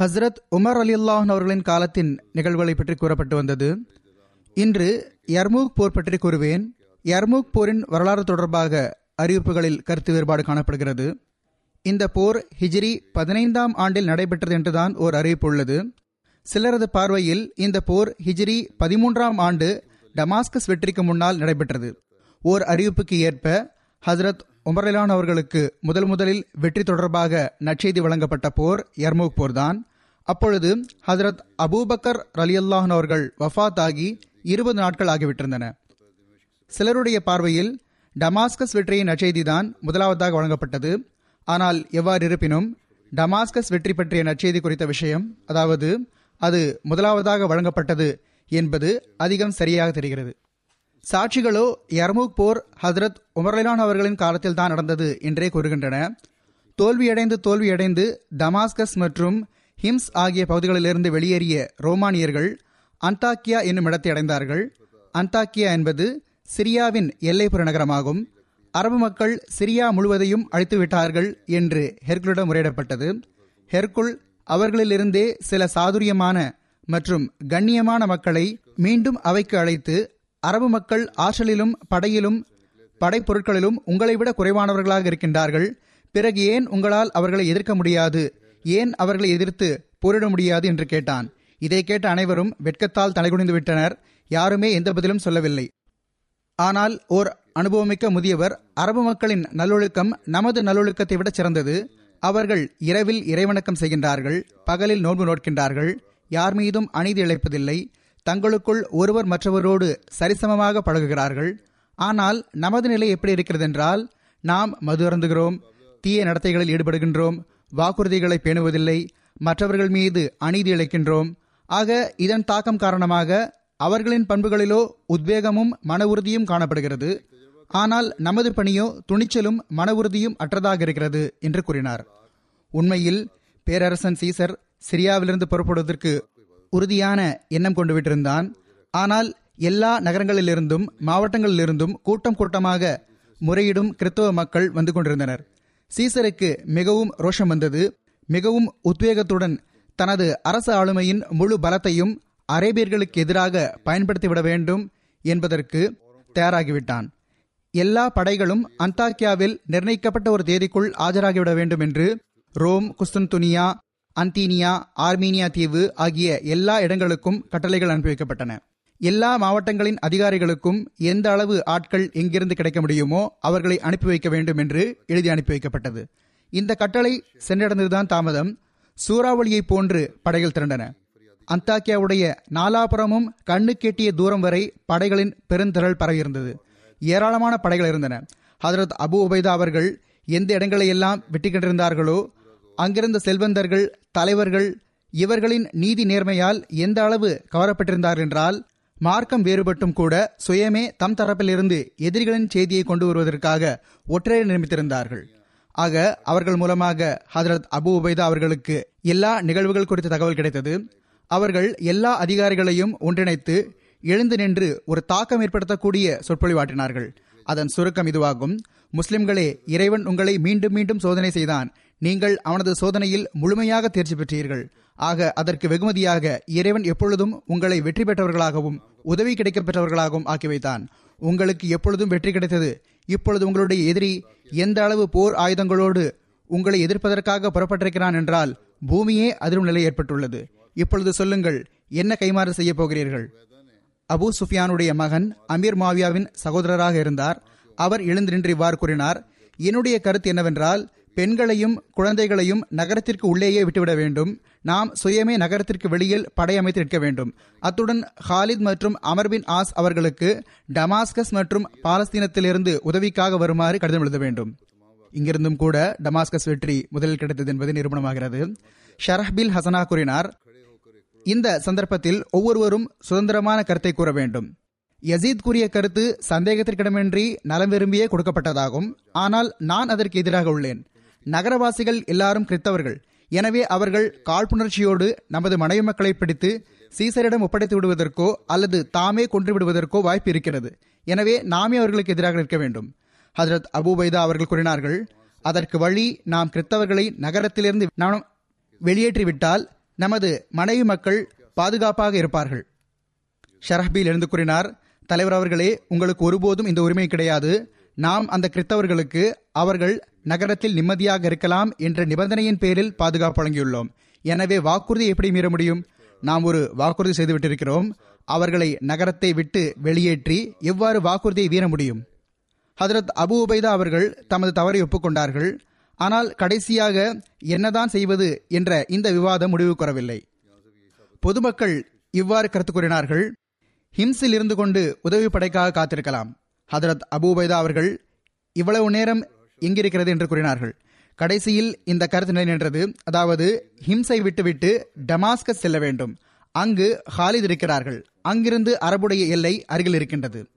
Hazrat Umar அலி அல்லாஹன் அவர்களின் காலத்தின் நிகழ்வுகளை பற்றி கூறப்பட்டு வந்தது. இன்று யர்மூக் போர் பற்றி கூறுவேன். யர்மூக் போரின் வரலாறு தொடர்பாக அறிவிப்புகளில் கருத்து வேறுபாடு காணப்படுகிறது. இந்த போர் ஹிஜ்ரி பதினைந்தாம் ஆண்டில் நடைபெற்றது என்றுதான் ஓர் அறிவிப்பு உள்ளது. சிலரது பார்வையில் இந்த போர் ஹிஜ்ரி பதிமூன்றாம் ஆண்டு டமாஸ்கஸ் வெற்றிக்கு முன்னால் நடைபெற்றது. ஓர் அறிவிப்புக்கு ஏற்ப ஹசரத் உமர்லான் அவர்களுக்கு முதல் முதலில் வெற்றி தொடர்பாக நற்செய்தி வழங்கப்பட்ட போர் யர்மூக் போர்தான். அப்பொழுது ஹசரத் அபூபக்கர் ரலியல்லாஹன் அவர்கள் வஃத் ஆகி இருபது நாட்கள் ஆகிவிட்டிருந்தன. சிலருடைய பார்வையில் டமாஸ்கஸ் வெற்றியின் நற்செய்திதான் முதலாவதாக வழங்கப்பட்டது. ஆனால் எவ்வாறு இருப்பினும் டமாஸ்கஸ் வெற்றி பற்றிய நற்செய்தி குறித்த விஷயம் அதாவது அது முதலாவதாக வழங்கப்பட்டது என்பது அதிகம் சரியாக தெரிகிறது. சாட்சிகளோ யர்மூக் போர் ஹசரத் உமர்லான் அவர்களின் காலத்தில் தான் நடந்தது என்றே கூறுகின்றன. தோல்வியடைந்து தோல்வியடைந்து டமாஸ்கஸ் மற்றும் ஹிம்ஸ் ஆகிய பகுதிகளிலிருந்து வெளியேறிய ரோமானியர்கள் அந்தாக்கியா என்னும் இடத்தை அடைந்தார்கள். அந்தாக்கியா என்பது சிரியாவின் எல்லைப்புற நகரமாகும் அரபு மக்கள் சிரியா முழுவதையும் அழித்துவிட்டார்கள் என்று ஹெர்குலிடம் முறையிடப்பட்டது. ஹெர்குல் அவர்களிலிருந்தே சில சாதுரியமான மற்றும் கண்ணியமான மக்களை மீண்டும் அவைக்கு அழைத்து அரபு மக்கள் ஆற்றலிலும் படையிலும் படைப்பொருட்களிலும் உங்களை விட குறைவானவர்களாக இருக்கின்றார்கள். பிறகு ஏன் உங்களால் அவர்களை எதிர்க்க முடியாது? ஏன் அவர்களை எதிர்த்து போரிட முடியாது என்று கேட்டான். இதை கேட்ட அனைவரும் வெட்கத்தால் தலைகுனிந்து விட்டனர். யாருமே எந்த பதிலும் சொல்லவில்லை. ஆனால் ஓர் அனுபவமிக்க முதியவர் அரபு மக்களின் நல்லொழுக்கம் நமது நல்லொழுக்கத்தை விட சிறந்தது. அவர்கள் இரவில் இறைவணக்கம் செய்கின்றார்கள் பகலில் நோன்பு நோட்கின்றார்கள். யார் மீதும் அநீதி இழைப்பதில்லை. தங்களுக்குள் ஒருவர் மற்றவரோடு சரிசமமாக பழகுகிறார்கள். ஆனால் நமது நிலை எப்படி இருக்கிறது என்றால் நாம் மது அருந்துகிறோம் தீய நடத்தைகளில் ஈடுபடுகின்றோம் வாக்குறுதிகளை பேணுவதில்லை. மற்றவர்கள் மீது அநீதி இழைக்கின்றோம். ஆக இதன் தாக்கம் காரணமாக அவர்களின் பண்புகளிலோ உத்வேகமும் மன உறுதியும் காணப்படுகிறது. ஆனால் நமது பணியோ துணிச்சலும் மன உறுதியும் அற்றதாக இருக்கிறது என்று கூறினார். உண்மையில் பேரரசன் சீசர் சிரியாவிலிருந்து புறப்படுவதற்கு உறுதியான எண்ணம் கொண்டு விட்டிருந்தான் ஆனால் எல்லா நகரங்களிலிருந்தும் மாவட்டங்களிலிருந்தும் கூட்டம் கூட்டமாக முறையிடும் கிறித்தவ மக்கள் வந்து கொண்டிருந்தனர். சீசருக்கு மிகவும் ரோஷம் வந்தது. மிகவும் உத்வேகத்துடன் தனது அரச ஆளுமையின் முழு பலத்தையும் அரேபியர்களுக்கு எதிராக பயன்படுத்திவிட வேண்டும் என்பதற்கு தயாராகிவிட்டான். எல்லா படைகளும் அந்தாக்கியாவில் நிர்ணயிக்கப்பட்ட ஒரு தேதிக்குள் ஆஜராகிவிட வேண்டும் என்று ரோம் குஸ்தன்துனியா அந்தீனியா ஆர்மீனியா தீவு ஆகிய எல்லா இடங்களுக்கும் கட்டளைகள் அனுப்பி வைக்கப்பட்டன. எல்லா மாவட்டங்களின் அதிகாரிகளுக்கும் எந்த அளவு ஆட்கள் எங்கிருந்து கிடைக்க முடியுமோ அவர்களை அனுப்பி வைக்க வேண்டும் என்று எழுதி அனுப்பி வைக்கப்பட்டது. இந்த கட்டளை சென்றடைந்ததுதான் தாமதம். சூறாவளியை போன்று படைகள் திரண்டன. அந்தாக்கியாவுடைய நாலாபுரமும் கண்ணு கேட்டிய தூரம் வரை படைகளின் பெருந்திரள் பரவியிருந்தது. ஏராளமான படைகள் இருந்தன. ஹதரத் அபு உபைதா அவர்கள் எந்த இடங்களை எல்லாம் வெட்டி கண்டிருந்தார்களோ அங்கிருந்த செல்வந்தர்கள் தலைவர்கள் இவர்களின் நீதி நேர்மையால் எந்த அளவு கவரப்பட்டிருந்தார்கள் என்றால் மார்க்கம் வேறுபட்டும் கூட சுயமே தம் தரப்பிலிருந்து எதிரிகளின் செய்தியை கொண்டு வருவதற்காக ஒற்றையர் நியமித்திருந்தார்கள். ஆக அவர்கள் மூலமாக ஹதரத் அபு உபைதா அவர்களுக்கு எல்லா நிகழ்வுகள் குறித்த தகவல் கிடைத்தது. அவர்கள் எல்லா அதிகாரிகளையும் ஒன்றிணைத்து எழுந்து நின்று ஒரு தாக்கம் ஏற்படுத்தக்கூடிய சொற்பொழிவாற்றினார்கள். அதன் சுருக்கம் இதுவாகும். முஸ்லிம்களே இறைவன் உங்களை மீண்டும் மீண்டும் சோதனை செய்தான். நீங்கள் அவனது சோதனையில் முழுமையாக தேர்ச்சி பெற்றீர்கள். ஆக அதற்கு வெகுமதியாக இறைவன் எப்பொழுதும் உங்களை வெற்றி பெற்றவர்களாகவும் உதவி கிடைக்கப்பெற்றவர்களாகவும் ஆக்கி வைத்தான். உங்களுக்கு எப்பொழுதும் வெற்றி கிடைத்தது. இப்பொழுது உங்களுடைய எதிரி எந்த அளவு போர் ஆயுதங்களோடு உங்களை எதிர்ப்பதற்காக புறப்பட்டிருக்கிறான் என்றால் பூமியே அதிரும் நிலை ஏற்பட்டுள்ளது. இப்பொழுது சொல்லுங்கள் என்ன கைமாறு செய்ய போகிறீர்கள்? அபு சுஃபியானுடைய மகன் அமீர் மாவியாவின் சகோதரராக இருந்தார். அவர் எழுந்து நின்று இவ்வாறு கூறினார் என்னுடைய கருத்து என்னவென்றால் பெண்களையும் குழந்தைகளையும் நகரத்திற்கு உள்ளேயே விட்டுவிட வேண்டும். நாம் சுயமே நகரத்திற்கு வெளியில் படையமைத்து நிற்க வேண்டும். அத்துடன் ஹாலித் மற்றும் அமர் பின் ஆஸ் அவர்களுக்கு டமாஸ்கஸ் மற்றும் பாலஸ்தீனத்திலிருந்து உதவிக்காக வருமாறு கடிதம் எழுத வேண்டும். இங்கிருந்தும் கூட டமாஸ்கஸ் வெற்றி முதலில் கிடைத்தது என்பது நிரூபணமாகிறது. ஷரஹ்பில் ஹசனா கூறினார் இந்த சந்தர்ப்பத்தில் ஒவ்வொருவரும் சுதந்திரமான கருத்தை கூற வேண்டும். யசீத் கூறிய கருத்து சந்தேகத்திற்கிடமின்றி நலம் விரும்பியே கொடுக்கப்பட்டதாகும். ஆனால் நான் அதற்கு எதிராக உள்ளேன். நகரவாசிகள் எல்லாரும் கிறித்தவர்கள் எனவே அவர்கள் காழ்ப்புணர்ச்சியோடு நமது மனைவி மக்களை பிடித்து சீசரிடம் ஒப்படைத்து விடுவதற்கோ அல்லது தாமே கொன்று விடுவதற்கோ வாய்ப்பு இருக்கிறது. எனவே நாமே அவர்களுக்கு எதிராக நிற்க வேண்டும். ஹதரத் அபுபைதா அவர்கள் கூறினார்கள் அதற்கு வழி நாம் கிறித்தவர்களை நகரத்திலிருந்து நாம் வெளியேற்றிவிட்டால் நமது மனைவி மக்கள் பாதுகாப்பாக இருப்பார்கள். ஷரஹ்பீல் எழுந்து கூறினார் தலைவர் அவர்களே உங்களுக்கு ஒருபோதும் இந்த உரிமை கிடையாது. நாம் அந்த கிறித்தவர்களுக்கு அவர்கள் நகரத்தில் நிம்மதியாக இருக்கலாம் என்ற நிபந்தனையின் பேரில் பாதுகாப்பு வழங்கியுள்ளோம். எனவே வாக்குறுதி எப்படி மீற முடியும்? நாம் ஒரு வாக்குறுதி செய்துவிட்டிருக்கிறோம் அவர்களை நகரத்தை விட்டு வெளியேற்றி எவ்வாறு வாக்குறுதியை வீர முடியும்? ஹதரத் அபு உபைதா அவர்கள் தமது தவறை ஒப்புக்கொண்டார்கள். ஆனால் கடைசியாக என்னதான் செய்வது என்ற இந்த விவாதம் முடிவு கூறவில்லை பொதுமக்கள் இவ்வாறு கருத்து கூறினார்கள். ஹிம்ஸில் இருந்து கொண்டு உதவி படைக்காக காத்திருக்கலாம். ஹதரத் அபுபைதா அவர்கள் இவ்வளவு நேரம் எங்கிருக்கிறது என்று கூறினார்கள். கடைசியில் இந்த கருத்து நிலை நின்றது அதாவது ஹிம்சை விட்டுவிட்டு டமாஸ்கஸ் செல்ல வேண்டும். அங்கு ஹாலித் இருக்கிறார்கள். அங்கிருந்து அரபுடைய எல்லை அருகில் இருக்கின்றது.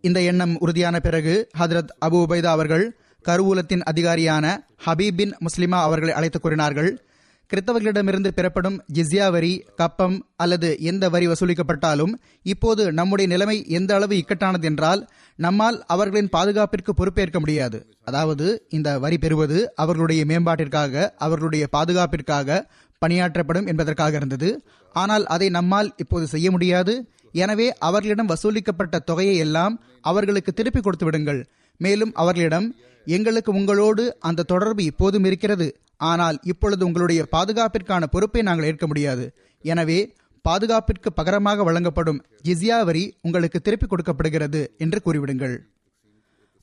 இந்த எண்ணம் உறுதியான பிறகு ஹதரத் அபு உபைதா அவர்கள் கருவூலத்தின் அதிகாரியான ஹபீப் பின் முஸ்லிமா அவர்களை அழைத்து கூறினார்கள். கிறித்தவர்களிடமிருந்து பெறப்படும் ஜிஸ்யா வரி கப்பம் அல்லது எந்த வரி வசூலிக்கப்பட்டாலும் இப்போது நம்முடைய நிலைமை எந்த அளவு இக்கட்டானது என்றால் நம்மால் அவர்களின் பாதுகாப்பிற்கு பொறுப்பேற்க முடியாது. அதாவது இந்த வரி பெறுவது அவர்களுடைய மேம்பாட்டிற்காக அவர்களுடைய பாதுகாப்பிற்காக பணியாற்றப்படும் என்பதற்காக இருந்தது. ஆனால் அதை நம்மால் இப்போது செய்ய முடியாது. எனவே அவர்களிடம் வசூலிக்கப்பட்ட தொகையை எல்லாம் அவர்களுக்கு திருப்பி கொடுத்து விடுங்கள். மேலும் அவர்களிடம் எங்களுக்கு உங்களோடு அந்த தொடர்பு இப்போதும் இருக்கிறது. ஆனால் இப்பொழுது உங்களுடைய பாதுகாப்பிற்கான பொறுப்பை நாங்கள் ஏற்க முடியாது. எனவே பாதுகாப்பிற்கு பகரமாக வழங்கப்படும் ஜிஸ்யா வரி உங்களுக்கு திருப்பி கொடுக்கப்படுகிறது என்று கூறிவிடுங்கள்.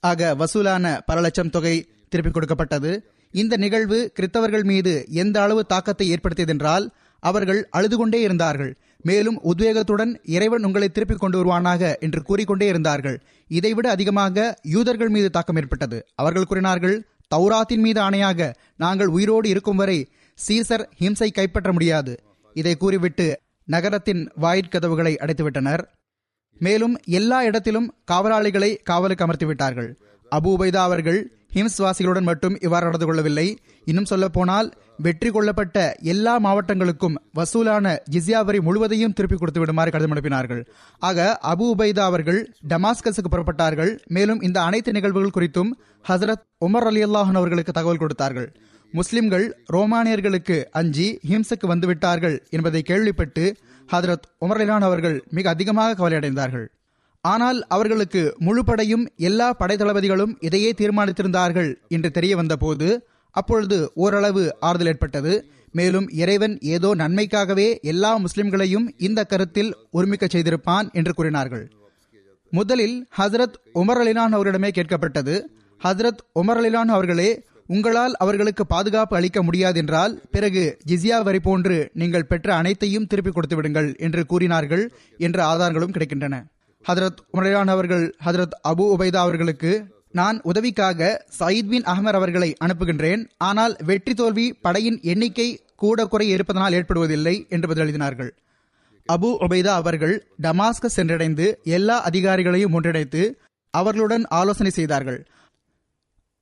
ஆக வசூலான பல லட்சம் தொகை திருப்பி கொடுக்கப்பட்டது. இந்த நிகழ்வு கிறித்தவர்கள் மீது எந்த அளவு தாக்கத்தை ஏற்படுத்தியதென்றால் அவர்கள் அழுது கொண்டே இருந்தார்கள். மேலும் உத்வேகத்துடன் இறைவன் உங்களை திருப்பிக் கொண்டு வருவானாக என்று கூறிக்கொண்டே இருந்தார்கள். இதைவிட அதிகமாக யூதர்கள் மீது தாக்கம் ஏற்பட்டது. அவர்கள் கூறினார்கள் தௌராத்தின் மீது ஆணையாக நாங்கள் உயிரோடு இருக்கும் வரை சீசர் ஹிம்சை கைப்பற்ற முடியாது இதை கூறிவிட்டு நகரத்தின் வாயிற்கதவுகளை அடைத்துவிட்டனர். மேலும் எல்லா இடத்திலும் காவலாளிகளை காவலுக்கு அமர்த்திவிட்டார்கள். அபு உபைதா அவர்கள் ஹிம்ஸ் வாசிகளுடன் மட்டும் இவ்வாறு நடந்து கொள்ளவில்லை. இன்னும் சொல்லப்போனால் வெற்றி கொள்ளப்பட்ட எல்லா மாவட்டங்களுக்கும் வசூலான ஜிஸ்யா வரி முழுவதையும் திருப்பி கொடுத்து விடுமாறு கடிதம் அனுப்பினார்கள். ஆக அபு உபைதா அவர்கள் டமாஸ்கஸுக்கு புறப்பட்டார்கள். மேலும் இந்த அனைத்து நிகழ்வுகள் குறித்தும் ஹசரத் உமர் அலி அல்லாஹன் அவர்களுக்கு தகவல் கொடுத்தார்கள். முஸ்லிம்கள் ரோமானியர்களுக்கு அஞ்சி ஹிம்ஸுக்கு வந்துவிட்டார்கள் என்பதை கேள்விப்பட்டு ஹதரத் உமர் அலிலான் அவர்கள் மிக அதிகமாக கவலையடைந்தார்கள். ஆனால் அவர்களுக்கு முழு படையும் எல்லா படைத்தளபதிகளும் இதையே தீர்மானித்திருந்தார்கள் என்று தெரிய வந்தபோது அப்பொழுது ஓரளவு ஆறுதல் ஏற்பட்டது. மேலும் இறைவன் ஏதோ நன்மைக்காகவே எல்லா முஸ்லிம்களையும் இந்த கருத்தில் ஒருமிக்க செய்திருப்பான் என்று கூறினார்கள். முதலில் ஹசரத் உமர் அலிலான் அவரிடமே கேட்கப்பட்டது. ஹசரத் உமர் அலிலான் அவர்களே உங்களால் அவர்களுக்கு பாதுகாப்பு அளிக்க முடியாதென்றால் பிறகு ஜிஸ்யா வரி போன்று நீங்கள் பெற்ற அனைத்தையும் திருப்பிக் கொடுத்து விடுங்கள் என்று கூறினார்கள் என்ற ஆதாரங்களும் கிடைக்கின்றன. ஹதரத் உமரான் அவர்கள் ஹதரத் அபு உபைதா அவர்களுக்கு நான் உதவிக்காக சயீத் பின் அஹமர் அவர்களை அனுப்புகின்றேன். ஆனால் வெற்றி தோல்வி படையின் எண்ணிக்கை கூட குறை இருப்பதனால் ஏற்படுவதில்லை என்று பதிலளித்தினார்கள் அபு உபைதா அவர்கள் டமாஸ்கஸ் சென்றடைந்து எல்லா அதிகாரிகளையும் ஒன்றிணைத்து அவர்களுடன் ஆலோசனை செய்தார்கள்.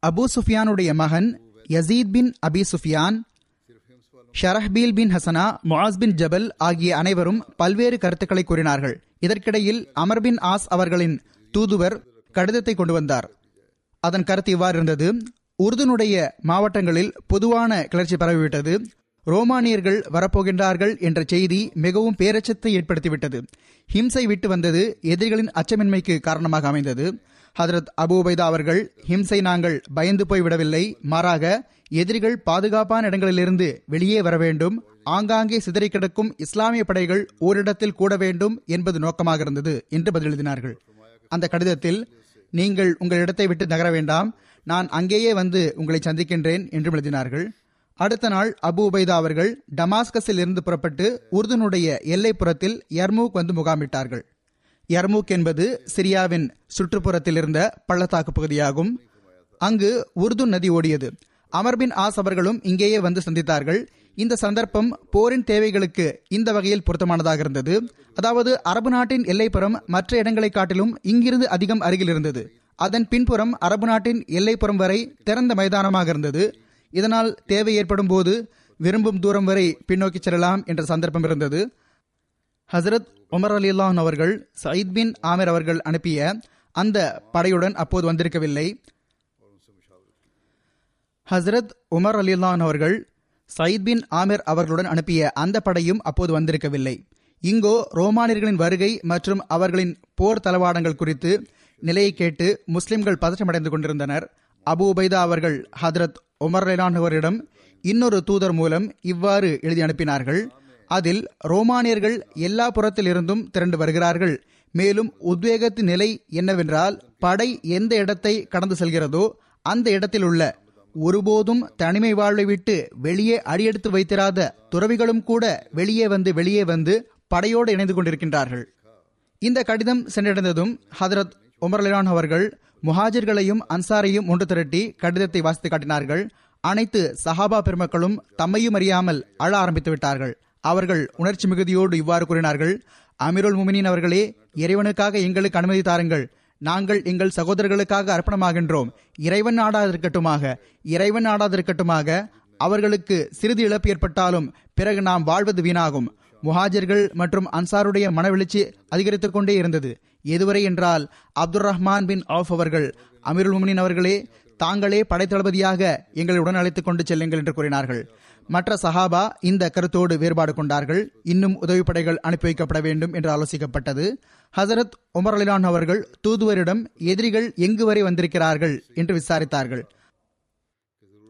அபு சுஃபியானுடைய மகன் யசீத் பின் அபி சுஃபியான் ஷரஹ்பீல் பின் ஹசனா முஆஸ் பின் ஜபல் ஆகிய அனைவரும் பல்வேறு கருத்துக்களை கூறினார்கள். இதற்கிடையில் அமர்பின் ஆஸ் அவர்களின் தூதுவர் கடிதத்தை கொண்டு வந்தார். அதன் கருத்து இவ்வாறு இருந்தது. உருதுனுடைய மாவட்டங்களில் பொதுவான கிளர்ச்சி பரவிவிட்டது. ரோமானியர்கள் வரப்போகின்றார்கள் என்ற செய்தி மிகவும் பேரச்சத்தை ஏற்படுத்திவிட்டது. ஹிம்சை விட்டு வந்தது எதிரிகளின் அச்சமின்மைக்கு காரணமாக அமைந்தது. ஹதரத் அபுபைதா அவர்கள் ஹிம்சை நாங்கள் பயந்து போய் விடவில்லை மாறாக எதிரிகள் பாதுகாப்பான இடங்களிலிருந்து வெளியே வர வேண்டும். ஆங்காங்கே சிதறி கிடக்கும் இஸ்லாமிய படைகள் ஓரிடத்தில் கூட வேண்டும் என்பது நோக்கமாக இருந்தது என்று பதிலெழுதினார்கள். அந்த கடிதத்தில் நீங்கள் உங்கள் இடத்தை விட்டு நகர வேண்டாம் நான் அங்கேயே வந்து உங்களை சந்திக்கின்றேன் என்று எழுதினார்கள். அடுத்த நாள் அபு உபைதா அவர்கள் டமாஸ்கஸில் இருந்து புறப்பட்டு உருதுனுடைய எல்லைப்புறத்தில் யர்மூக் வந்து முகாமிட்டார்கள். யர்மூக் என்பது சிரியாவின் சுற்றுப்புறத்தில் இருந்த பள்ளத்தாக்கு பகுதியாகும். அங்கு உருது நதி ஓடியது. அமர்பின் ஆஸ் அவர்களும் இங்கேயே வந்து சந்தித்தார்கள். இந்த சந்தர்ப்பம் போரின் தேவைகளுக்கு இந்த வகையில் பொருத்தமானதாக இருந்தது. அதாவது அரபு நாட்டின் எல்லைப்புறம் மற்ற இடங்களை காட்டிலும் இங்கிருந்து அதிகம் அருகில் இருந்தது. அதன் பின்புறம் அரபு நாட்டின் எல்லைப்புறம் வரை திறந்த மைதானமாக இருந்தது. இதனால் தேவை ஏற்படும் போது விரும்பும் தூரம் வரை பின்னோக்கி செல்லலாம் என்ற சந்தர்ப்பம் இருந்தது. ஹசரத் உமர் அலில்லான் அவர்கள் சயித் பின் ஆமீர் அவர்கள் அனுப்பிய அந்த படையுடன் அப்போது வந்திருக்கவில்லை. ஹசரத் உமர் அலில்லான் அவர்கள் சயித் பின் ஆமிர் அவர்களுடன் அனுப்பிய அந்த படையும் அப்போது வந்திருக்கவில்லை. இங்கோ ரோமானியர்களின் வருகை மற்றும் அவர்களின் போர் தளவாடங்கள் குறித்து நிலையை கேட்டு முஸ்லிம்கள் பதற்றமடைந்து கொண்டிருந்தனர். அபு உபைதா அவர்கள் ஹதரத் உமர் அலிலான் அவரிடம் இன்னொரு தூதர் மூலம் இவ்வாறு எழுதி அனுப்பினார்கள். அதில் ரோமானியர்கள் எல்லா புறத்திலிருந்தும் திரண்டு வருகிறார்கள். மேலும் உத்வேகத்தின் நிலை என்னவென்றால் படை எந்த இடத்தை கடந்து செல்கிறதோ அந்த இடத்தில் உள்ள ஒருபோதும் தனிமை வாழ்வை விட்டு வெளியே அடியெடுத்து வைத்திராத துறவிகளும் கூட வெளியே வந்து வெளியே வந்து படையோடு இணைந்து கொண்டிருக்கின்றார்கள். இந்த கடிதம் சென்றடைந்ததும் ஹதரத் உமர்லிரான் அவர்கள் முஹாஜிர்களையும் அன்சாரையும் ஒன்று திரட்டி கடிதத்தை வாசித்து காட்டினார்கள். அனைத்து சஹாபா பெருமக்களும் தம்மையும் அறியாமல் அழ ஆரம்பித்து விட்டார்கள். அவர்கள் உணர்ச்சி மிகுதியோடு இவ்வாறு கூறினார்கள் அமீருல் முமினின் அவர்களே இறைவனுக்காக எங்களுக்கு அனுமதி தாருங்கள். நாங்கள் எங்கள் சகோதரர்களுக்காக அர்ப்பணமாகின்றோம். இறைவன் நாடாதிருக்கட்டுமாக இறைவன் நாடாதிருக்கட்டுமாக அவர்களுக்கு சிறிது இழப்பு ஏற்பட்டாலும் பிறகு நாம் வாழ்வது வீணாகும். முஹாஜர்கள் மற்றும் அன்சாருடைய மனவெழுச்சி அதிகரித்துக் கொண்டே இருந்தது. எதுவரை என்றால் அப்துல் ரஹ்மான் பின் ஆஃப் அவர்கள் அமீருல் முமினின் அவர்களே தாங்களே படைத்தளபதியாக எங்களை உடன் அழைத்துக் கொண்டு செல்லுங்கள் என்று கூறினார்கள். மற்ற சஹாபா இந்த கருத்தோடு வேறுபாடு கொண்டார்கள். இன்னும் உதவிப்படைகள் அனுப்பி வைக்கப்பட வேண்டும் என்று ஆலோசிக்கப்பட்டது. ஹசரத் உமர் அலிலான் அவர்கள் தூதுவரிடம் எதிரிகள் எங்கு வரை வந்திருக்கிறார்கள் என்று விசாரித்தார்கள்.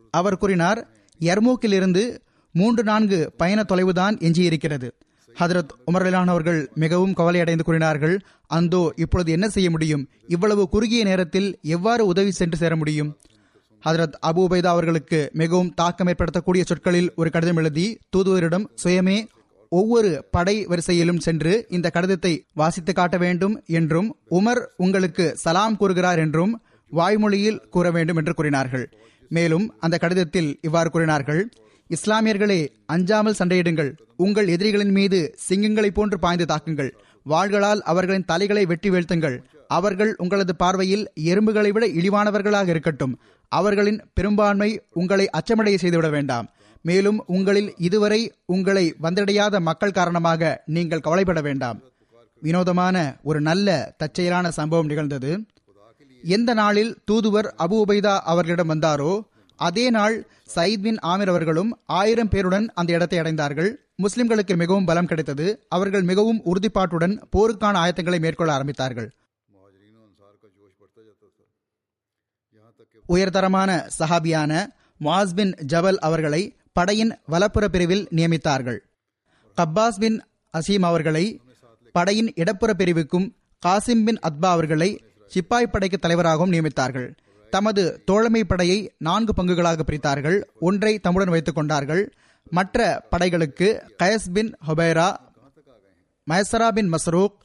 அவர் கூறினார் எர்மூக்கிலிருந்து மூன்று நான்கு பயண தொலைவுதான் எஞ்சியிருக்கிறது. ஹதரத் உமர் அவர்கள் மிகவும் கவலையடைந்து கூறினார்கள் அந்தோ இப்பொழுது என்ன செய்ய முடியும்? இவ்வளவு குறுகிய நேரத்தில் எவ்வாறு உதவி சென்று சேர முடியும்? ஹதரத் அபுபைதா அவர்களுக்கு மிகவும் தாக்கம் ஏற்படுத்தக்கூடிய சொற்களில் ஒரு கடிதம் எழுதி தூதுவரிடம் சுயமே ஒவ்வொரு படை வரிசையிலும் சென்று இந்த கடிதத்தை வாசித்து காட்ட வேண்டும் என்றும் உமர் உங்களுக்கு சலாம் கூறுகிறார் என்றும் வாய்மொழியில் கூற வேண்டும் என்று கூறினார்கள். மேலும் அந்த கடிதத்தில் இவ்வாறு கூறினார்கள் இஸ்லாமியர்களே அஞ்சாமல் சண்டையிடுங்கள். உங்கள் எதிரிகளின் மீது சிங்கங்களைப் போன்று பாய்ந்து தாக்குங்கள். வாள்களால் அவர்களின் தலைகளை வெட்டி வீழ்த்துங்கள். அவர்கள் உங்களது பார்வையில் எறும்புகளை விட இழிவானவர்களாக இருக்கட்டும். அவர்களின் பெரும்பான்மை உங்களை அச்சமடைய செய்துவிட வேண்டாம். மேலும் உங்களில் இதுவரை உங்களை வந்தடையாத மக்கள் காரணமாக நீங்கள் கவலைப்பட வேண்டாம். வினோதமான ஒரு நல்ல தற்செயலான சம்பவம் நிகழ்ந்தது. எந்த நாளில் தூதுவர் அபு உபைதா அவர்களிடம் வந்தாரோ அதே நாள் சயித் பின் ஆமிர் அவர்களும் ஆயிரம் பேருடன் அந்த இடத்தை அடைந்தார்கள். முஸ்லிம்களுக்கு மிகவும் பலம் கிடைத்தது. அவர்கள் மிகவும் உறுதிப்பாட்டுடன் போருக்கான ஆயத்தங்களை மேற்கொள்ள ஆரம்பித்தார்கள். உயர்தரமான சஹாபியான முவாஸ் பின் ஜபல் அவர்களை படையின் வலப்புற பிரிவில் நியமித்தார்கள். கப்பாஸ் பின் அசீம் அவர்களை படையின் இடப்புற பிரிவுக்கும் காசிம் பின் அத்பா அவர்களை சிப்பாய் படைக்கு தலைவராகவும் நியமித்தார்கள். தமது தோழமை படையை நான்கு பங்குகளாக பிரித்தார்கள். ஒன்றை தம்முடன் வைத்துக் கொண்டார்கள். மற்ற படைகளுக்கு கயஸ் பின் ஹொபைரா மயசரா பின் மசரூக்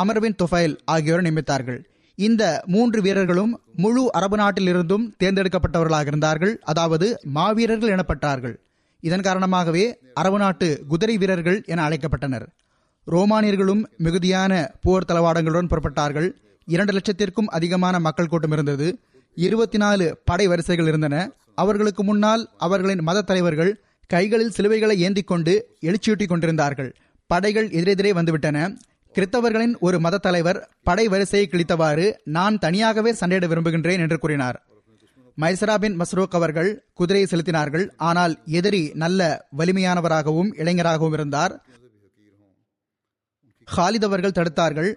அமர் பின் துஃபைல் ஆகியோரை நியமித்தார்கள். இந்த மூன்று வீரர்களும் முழு அரபு நாட்டிலிருந்தும் தேர்ந்தெடுக்கப்பட்டவர்களாக இருந்தார்கள். அதாவது மாவீரர்கள் எனப்பட்டார்கள். இதன் காரணமாகவே அரபு நாட்டு குதிரை வீரர்கள் என அழைக்கப்பட்டனர். ரோமானியர்களும் மிகுதியான போர் தளவாடங்களுடன் புறப்பட்டார்கள். இரண்டு லட்சத்திற்கும் அதிகமான மக்கள் கூட்டம் இருந்தது. இருபத்தி நாலு படை வரிசைகள் இருந்தன. அவர்களுக்கு முன்னால் அவர்களின் மத தலைவர்கள் கைகளில் சிலுவைகளை ஏந்தி கொண்டு எழுச்சியூட்டிக் கொண்டிருந்தார்கள். படைகள் எதிரெதிரே வந்துவிட்டன. கிறித்தவர்களின் ஒரு மத தலைவர் படை வரிசையை கிழித்தவாறு நான் தனியாகவே சண்டையிட விரும்புகின்றேன் என்று கூறினார். மைசரா பின் மஸ்ரூக் அவர்கள் குதிரையை செலுத்தினார்கள். ஆனால் எதிரி நல்ல வலிமையானவராகவும் இளைஞராகவும் இருந்தார். ஹாலித் அவர்கள் தடுத்தார்கள்.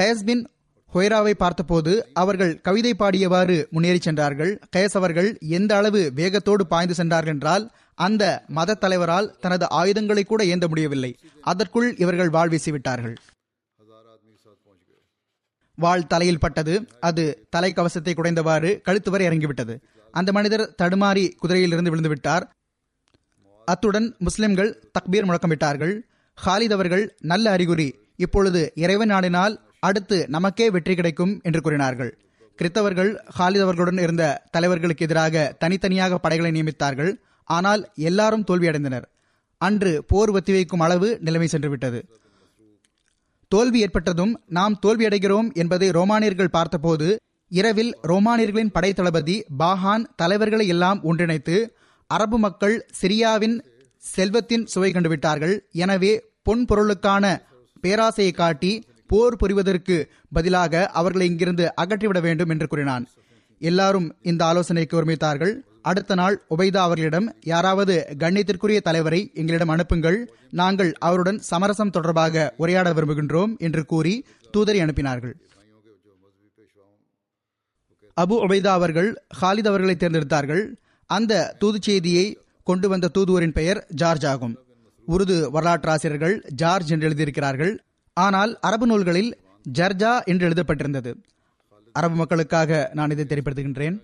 கயஸ் பின் ஹொய்ராவை பார்த்தபோது அவர்கள் கவிதை பாடியவாறு முன்னேறி சென்றார்கள். கயஸ் அவர்கள் எந்த அளவு வேகத்தோடு பாய்ந்து சென்றார்கள் என்றால் அந்த மத தலைவரால் தனது ஆயுதங்களை கூட ஏந்த முடியவில்லை. அதற்குள் இவர்கள் வாழ் வீசிவிட்டார்கள். வாள் தலையில் பட்டது. அது தலைக்கவசத்தை குடைந்தவாறு கழுத்து வரை இறங்கிவிட்டது. அந்த மனிதர் தடுமாறி குதிரையிலிருந்து விழுந்து விட்டார் அத்துடன் முஸ்லிம்கள் தக்பீர் முழக்கமிட்டார்கள். ஹாலித் அவர்கள் நல்ல அறிகுறி. இப்பொழுது இறைவன் நாடினால் அடுத்து நமக்கே வெற்றி கிடைக்கும் என்று கூறினார்கள். கிறித்தவர்கள் ஹாலித் அவர்களுடன் இருந்த தலைவர்களுக்கு எதிராக தனித்தனியாக படைகளை நியமித்தார்கள். ஆனால் எல்லாரும் தோல்வியடைந்தனர். அன்று போர் ஒத்திவைக்கும் அளவு நிலைமை சென்றுவிட்டது. தோல்வி ஏற்பட்டதும் நாம் தோல்வியடைகிறோம் என்பதை ரோமானியர்கள் பார்த்தபோது இரவில் ரோமானியர்களின் படை தளபதி பாஹான் தலைவர்களை எல்லாம் ஒன்றிணைத்து அரபு மக்கள் சிரியாவின் செல்வத்தின் சுவை கண்டுவிட்டார்கள். எனவே பொன் பொருளுக்கான பேராசையை காட்டி போர் புரிவதற்கு பதிலாக அவர்களை இங்கிருந்து அகற்றிவிட வேண்டும் என்று கூறினான். எல்லாரும் இந்த ஆலோசனைக்கு ஒருமித்தார்கள். அடுத்த நாள் உபைதா அவர்களிடம் யாராவது கண்ணியத்திற்குரிய தலைவரை எங்களிடம் அனுப்புங்கள். நாங்கள் அவருடன் சமரசம் தொடர்பாக உரையாட விரும்புகின்றோம் என்று கூறி தூதரை அனுப்பினார்கள். அபு உபைதா அவர்கள் ஹாலித் அவர்களை தேர்ந்தெடுத்தார்கள். அந்த தூது செய்தியை கொண்டு வந்த தூதுவரின் பெயர் ஜார்ஜ் ஆகும். உருது வரலாற்றாசிரியர்கள் ஜார்ஜ் என்று எழுதியிருக்கிறார்கள். ஆனால் அரபு நூல்களில் ஜர்ஜா என்று எழுதப்பட்டிருந்தது. அரபு மக்களுக்காக நான் இதை தெரிவிப்படுத்துகின்றேன்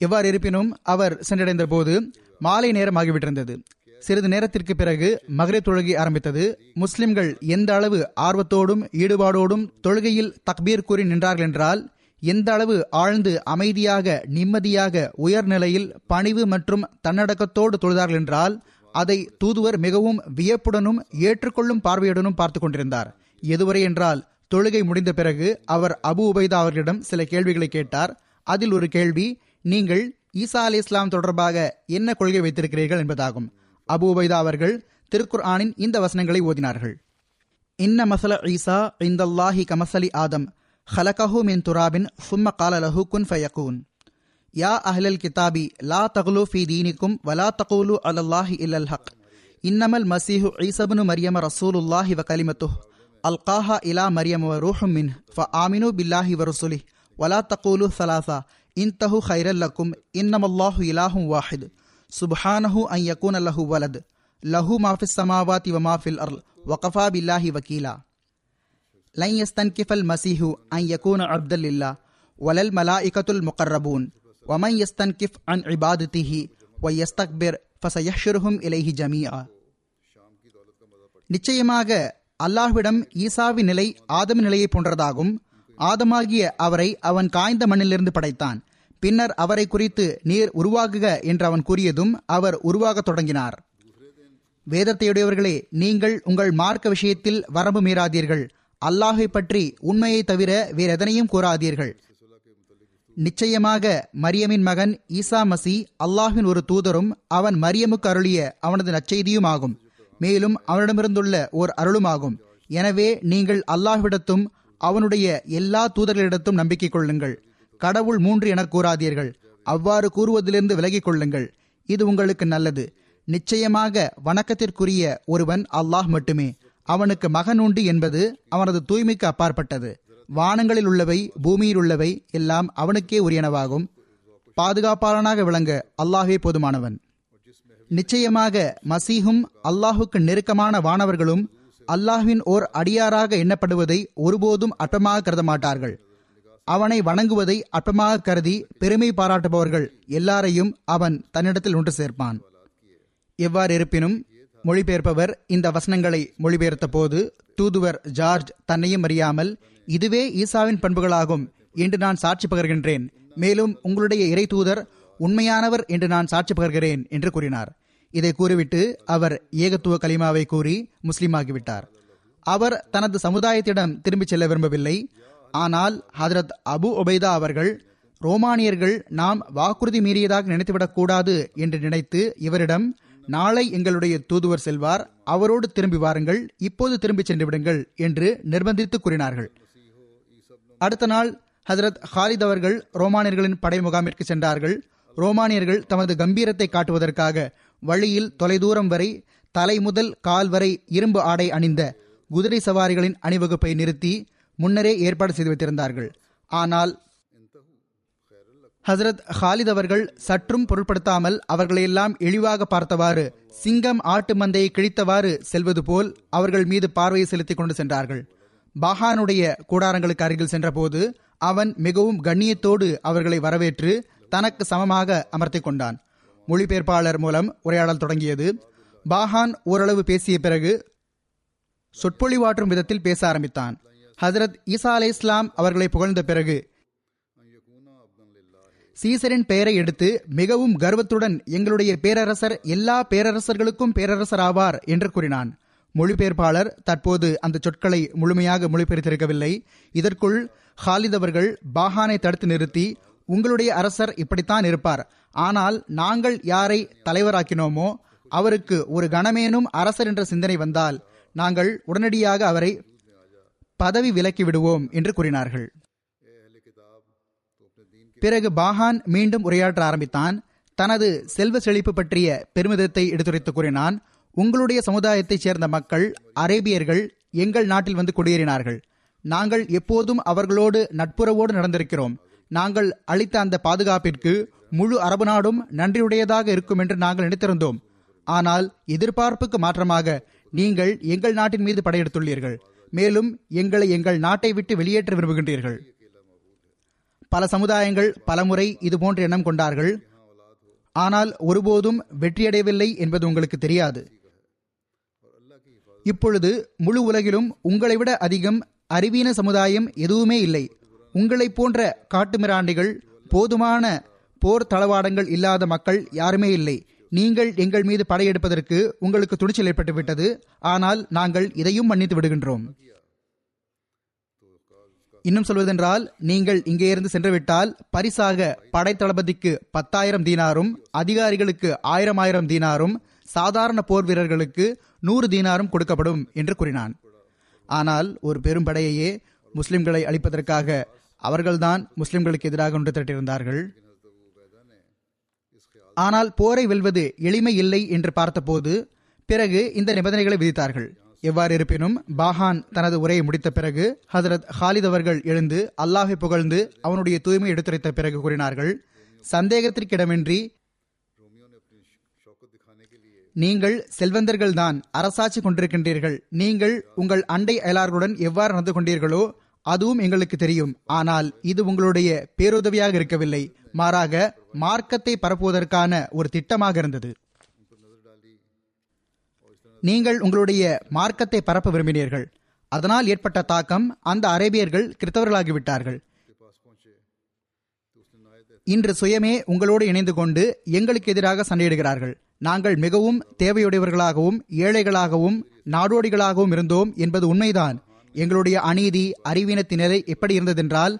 எவ்வாறு இருப்பினும் அவர் சென்றடைந்த போது மாலை நேரம் ஆகிவிட்டிருந்தது சிறிது நேரத்திற்கு பிறகு மகரே தொழுகை ஆரம்பித்தது. முஸ்லிம்கள் எந்த அளவு ஆர்வத்தோடும் ஈடுபாடோடும் தொழுகையில் தக்பீர் கூறி நின்றார்கள் என்றால் எந்த அளவு ஆழ்ந்து அமைதியாக நிம்மதியாக உயர்நிலையில் பணிவு மற்றும் தன்னடக்கத்தோடு தொழுதார்கள் என்றால் அதை தூதுவர் மிகவும் வியப்புடனும் ஏற்றுக்கொள்ளும் பார்வையுடனும் பார்த்து கொண்டிருந்தார். எதுவரை என்றால் தொழுகை முடிந்த பிறகு அவர் அபு உபைதா அவர்களிடம் சில கேள்விகளை கேட்டார். அதில் ஒரு கேள்வி நீங்கள் ஈசா அலி இஸ்லாம் தொடர்பாக என்ன கொள்கை வைத்திருக்கிறீர்கள் என்பதாகும். அபு உபைதா அவர்கள் திருக்குர் ஆனின் இந்த வசனங்களை ஓதினார்கள். இன்ன மசல ஈசா இந்தல்லாஹி கமசலி ஆதம் ஹலகஹு மின் துராபின் சும்ம காலலஹு குன் ஃபயகூன். யா அஹ்லல் கிதாபி லா தகுலு ஃபி தீனிக்கும் வலா தகுலு அலல்லாஹி இல்லல் ஹக். இன்னமல் மசீஹு ஈசபுனு மரியம ரசூலுல்லாஹி வ கலிமத்துஹ். ألقاها إلى مريم وروح منه فآمنوا بالله ورسله ولا تقولوا ثلاثة انتهوا خيرا لكم إنما الله إله واحد سبحانه أن يكون له ولد له ما في السماوات وما في الأرض وقفى بالله وكيلا لن يستنكف المسيح أن يكون عبدا لله ولا الملائكة المقربون ومن يستنكف عن عبادته ويستكبر فسيحشرهم إليه جميعا நிச்சயமாக அல்லாஹ்விடம் ஈசாவின் நிலை ஆதம நிலையை போன்றதாகும். ஆதமாகிய அவரை அவன் காய்ந்த மண்ணிலிருந்து படைத்தான். பின்னர் அவரை குறித்து நீர் உருவாகுக என்று அவன் கூறியதும் அவர் உருவாகத் தொடங்கினார். வேதத்தையுடையவர்களே நீங்கள் உங்கள் மார்க்க விஷயத்தில் வரம்பு மீறாதீர்கள். அல்லாஹை பற்றி உண்மையை தவிர வேறெதனையும் கூறாதீர்கள். நிச்சயமாக மரியமின் மகன் ஈசா மசி அல்லாஹின் ஒரு தூதரும் அவன் மரியமுக்கு அருளிய அவனது நற்செய்தியும் ஆகும் மேலும் அவனிடமிருந்துள்ள ஓர் அருளுமாகும். எனவே நீங்கள் அல்லாஹ்விடத்தும் அவனுடைய எல்லா தூதர்களிடத்தும் நம்பிக்கை கொள்ளுங்கள். கடவுள் மூன்று என கூறாதீர்கள். அவ்வாறு கூறுவதிலிருந்து விலகிக் கொள்ளுங்கள். இது உங்களுக்கு நல்லது. நிச்சயமாக வணக்கத்திற்குரிய ஒருவன் அல்லாஹ் மட்டுமே. அவனுக்கு மகன் உண்டு என்பது அவனது தூய்மைக்கு அப்பாற்பட்டது. வானங்களில் உள்ளவை பூமியில் உள்ளவை எல்லாம் அவனுக்கே உரியனவாகும். பாதுகாப்பாளனாக விளங்க அல்லாஹே போதுமானவன். நிச்சயமாக மசீஹும் அல்லாஹுக்கு நெருக்கமான வானவர்களும் அல்லாஹ்வின் ஓர் அடியாராக எண்ணப்படுவதை ஒருபோதும் அற்பமாக கருத மாட்டார்கள். அவனை வணங்குவதை அற்பமாக கருதி பெருமை பாராட்டுபவர்கள் எல்லாரையும் அவன் தன்னிடத்தில் ஒன்று சேர்ப்பான். எவ்வாறு இருப்பினும் மொழிபெயர்ப்பவர் இந்த வசனங்களை மொழிபெயர்த்த போது தூதுவர் ஜார்ஜ் தன்னையும் அறியாமல் இதுவே ஈசாவின் பண்புகளாகும் என்று நான் சாட்சி பகர்கின்றேன். மேலும் உங்களுடைய இறை தூதர் உண்மையானவர் என்று நான் சாட்சி பகர்கிறேன் என்று கூறினார். இதை கூறிவிட்டு அவர் ஏகத்துவ கலிமாவை கூறி முஸ்லீமாகிவிட்டார். அவர் தனது சமுதாயத்திடம் திரும்பிச் செல்ல விரும்பவில்லை. ஆனால் ஹதரத் அபு ஒபைதா அவர்கள் ரோமானியர்கள் நாம் வாக்குறுதி மீறியதாக நினைத்துவிடக் கூடாது என்று நினைத்து இவரிடம் நாளை எங்களுடைய தூதுவர் செல்வார் அவரோடு திரும்பி வாருங்கள் இப்போது திரும்பிச் சென்று விடுங்கள் என்று நிர்பந்தித்து கூறினார்கள். அடுத்த நாள் ஹசரத் ஹாலித் அவர்கள் ரோமானியர்களின் படை முகாமிற்கு சென்றார்கள். ரோமானியர்கள் தமது கம்பீரத்தை காட்டுவதற்காக வழியில் தொலைதூரம் வரை தலை முதல் கால் வரை இரும்பு ஆடை அணிந்த குதிரை சவாரிகளின் அணிவகுப்பை நிறுத்தி முன்னரே ஏற்பாடு செய்து வைத்திருந்தார்கள். ஆனால் ஹசரத் ஹாலித் அவர்கள் சற்றும் பொருட்படுத்தாமல் அவர்களையெல்லாம் இழிவாக பார்த்தவாறு சிங்கம் ஆட்டு மந்தையை கிழித்தவாறு செல்வது போல் அவர்கள் மீது பார்வையை செலுத்திக் கொண்டு சென்றார்கள். பஹானுடைய கூடாரங்களுக்கு அருகில் சென்றபோது அவன் மிகவும் கண்ணியத்தோடு அவர்களை வரவேற்று தனக்கு சமமாக அமர்த்தி கொண்டான். மொழிபெயர்ப்பாளர் மூலம் உரையாடல் தொடங்கியது. பாஹான் ஓரளவு பேசிய பிறகு சொற்பொழிவாற்றும் விதத்தில் பேச ஆரம்பித்தான். ஹசரத் ஈசா அலை இஸ்லாம் அவர்களை புகழ்ந்த பிறகு சீசரின் பெயரை எடுத்து மிகவும் கர்வத்துடன் எங்களுடைய பேரரசர் எல்லா பேரரசர்களுக்கும் பேரரசர் ஆவார் என்று கூறினான். மொழிபெயர்ப்பாளர் தற்போது அந்த சொற்களை முழுமையாக மொழிபெயர்த்திருக்கவில்லை. இதற்குள் ஹாலித் அவர்கள் பாஹானை தடுத்து நிறுத்தி உங்களுடைய அரசர் இப்படித்தான் இருப்பார். ஆனால் நாங்கள் யாரை தலைவராக்கினோமோ அவருக்கு ஒரு கணமேனும் அரசர் என்ற சிந்தனை வந்தால் நாங்கள் உடனடியாக அவரை பதவி விலக்கி விடுவோம் என்று கூறினார்கள். பிறகு பாஹான் மீண்டும் உரையாற்ற ஆரம்பித்தான். தனது செல்வ செழிப்பு பற்றிய பெருமிதத்தை எடுத்துரைத்து கூறினான். உங்களுடைய சமுதாயத்தைச் சேர்ந்த மக்கள் அரேபியர்கள் எங்கள் நாட்டில் வந்து குடியேறினார்கள். நாங்கள் எப்போதும் அவர்களோடு நட்புறவோடு நடந்திருக்கிறோம். நாங்கள் அளித்த அந்த பாதுகாப்பிற்கு முழு அரபு நாடும் நன்றியுடையதாக இருக்கும் என்று நாங்கள் நினைத்திருந்தோம். ஆனால் எதிர்பார்ப்புக்கு மாற்றமாக நீங்கள் எங்கள் நாட்டின் மீது படையெடுத்துள்ளீர்கள். மேலும் எங்களை எங்கள் நாட்டை விட்டு வெளியேற்ற விரும்புகின்றீர்கள். பல சமுதாயங்கள் பலமுறை இதுபோன்ற எண்ணம் கொண்டார்கள். ஆனால் ஒருபோதும் வெற்றியடையவில்லை என்பது உங்களுக்கு தெரியாது. இப்பொழுது முழு உலகிலும் உங்களை விட அதிகம் அறிவீன சமுதாயம் எதுவுமே இல்லை. உங்களைப் போன்ற காட்டுமிராண்டிகள் போதுமான போர் தளவாடங்கள் இல்லாத மக்கள் யாருமே இல்லை. நீங்கள் எங்கள் மீது படையெடுப்பதற்கு உங்களுக்கு துணிச்சல் ஏற்பட்டுவிட்டது. ஆனால் நாங்கள் இதையும் மன்னித்து விடுகின்றோம். இன்னும் சொல்வதென்றால் நீங்கள் இங்கே இருந்து சென்றுவிட்டால் பரிசாக படைத்தளபதிக்கு பத்தாயிரம் தீனாரும் அதிகாரிகளுக்கு ஆயிரம் ஆயிரம் தீனாரும் சாதாரண போர் வீரர்களுக்கு நூறு தீனாரும் கொடுக்கப்படும் என்று கூறினான். ஆனால் ஒரு பெரும் படையையே முஸ்லிம்களை அழிப்பதற்காக அவர்கள்தான் முஸ்லிம்களுக்கு எதிராக ஒன்று திரட்டியிருந்தார்கள். ஆனால் போரை வெல்வது எளிமை இல்லை என்று பார்த்தபோது பிறகு இந்த நிபந்தனைகளை விதித்தார்கள். எவ்வாறு இருப்பினும் பாஹான் தனது உரையை முடித்த பிறகு ஹசரத் ஹாலித் அவர்கள் எழுந்து அல்லாஹை புகழ்ந்து அவனுடைய தூய்மை எடுத்துரைத்த பிறகு கூறினார்கள் சந்தேகத்திற்கிடமின்றி நீங்கள் செல்வந்தர்கள்தான் அரசாட்சி கொண்டிருக்கின்றீர்கள். நீங்கள் உங்கள் அண்டை அயலார்களுடன் எவ்வாறு நடந்து கொண்டீர்களோ அதுவும் எங்களுக்கு தெரியும். ஆனால் இது உங்களுடைய பேருதவியாக இருக்கவில்லை. மாறாக மார்க்கத்தை பரப்புவதற்கான ஒரு திட்டமாக இருந்தது. நீங்கள் உங்களுடைய மார்க்கத்தை பரப்ப விரும்பினீர்கள். அதனால் ஏற்பட்ட தாக்கம் அந்த அரேபியர்கள் கிறித்தவர்களாகிவிட்டார்கள். இன்று சுயமே உங்களோடு இணைந்து கொண்டு எங்களுக்கு எதிராக சண்டையிடுகிறார்கள். நாங்கள் மிகவும் தேவையுடையவர்களாகவும் ஏழைகளாகவும் நாடோடிகளாகவும் இருந்தோம் என்பது உண்மைதான். எங்களுடைய அநீதி அறிவீனத்தினரை எப்படி இருந்ததென்றால்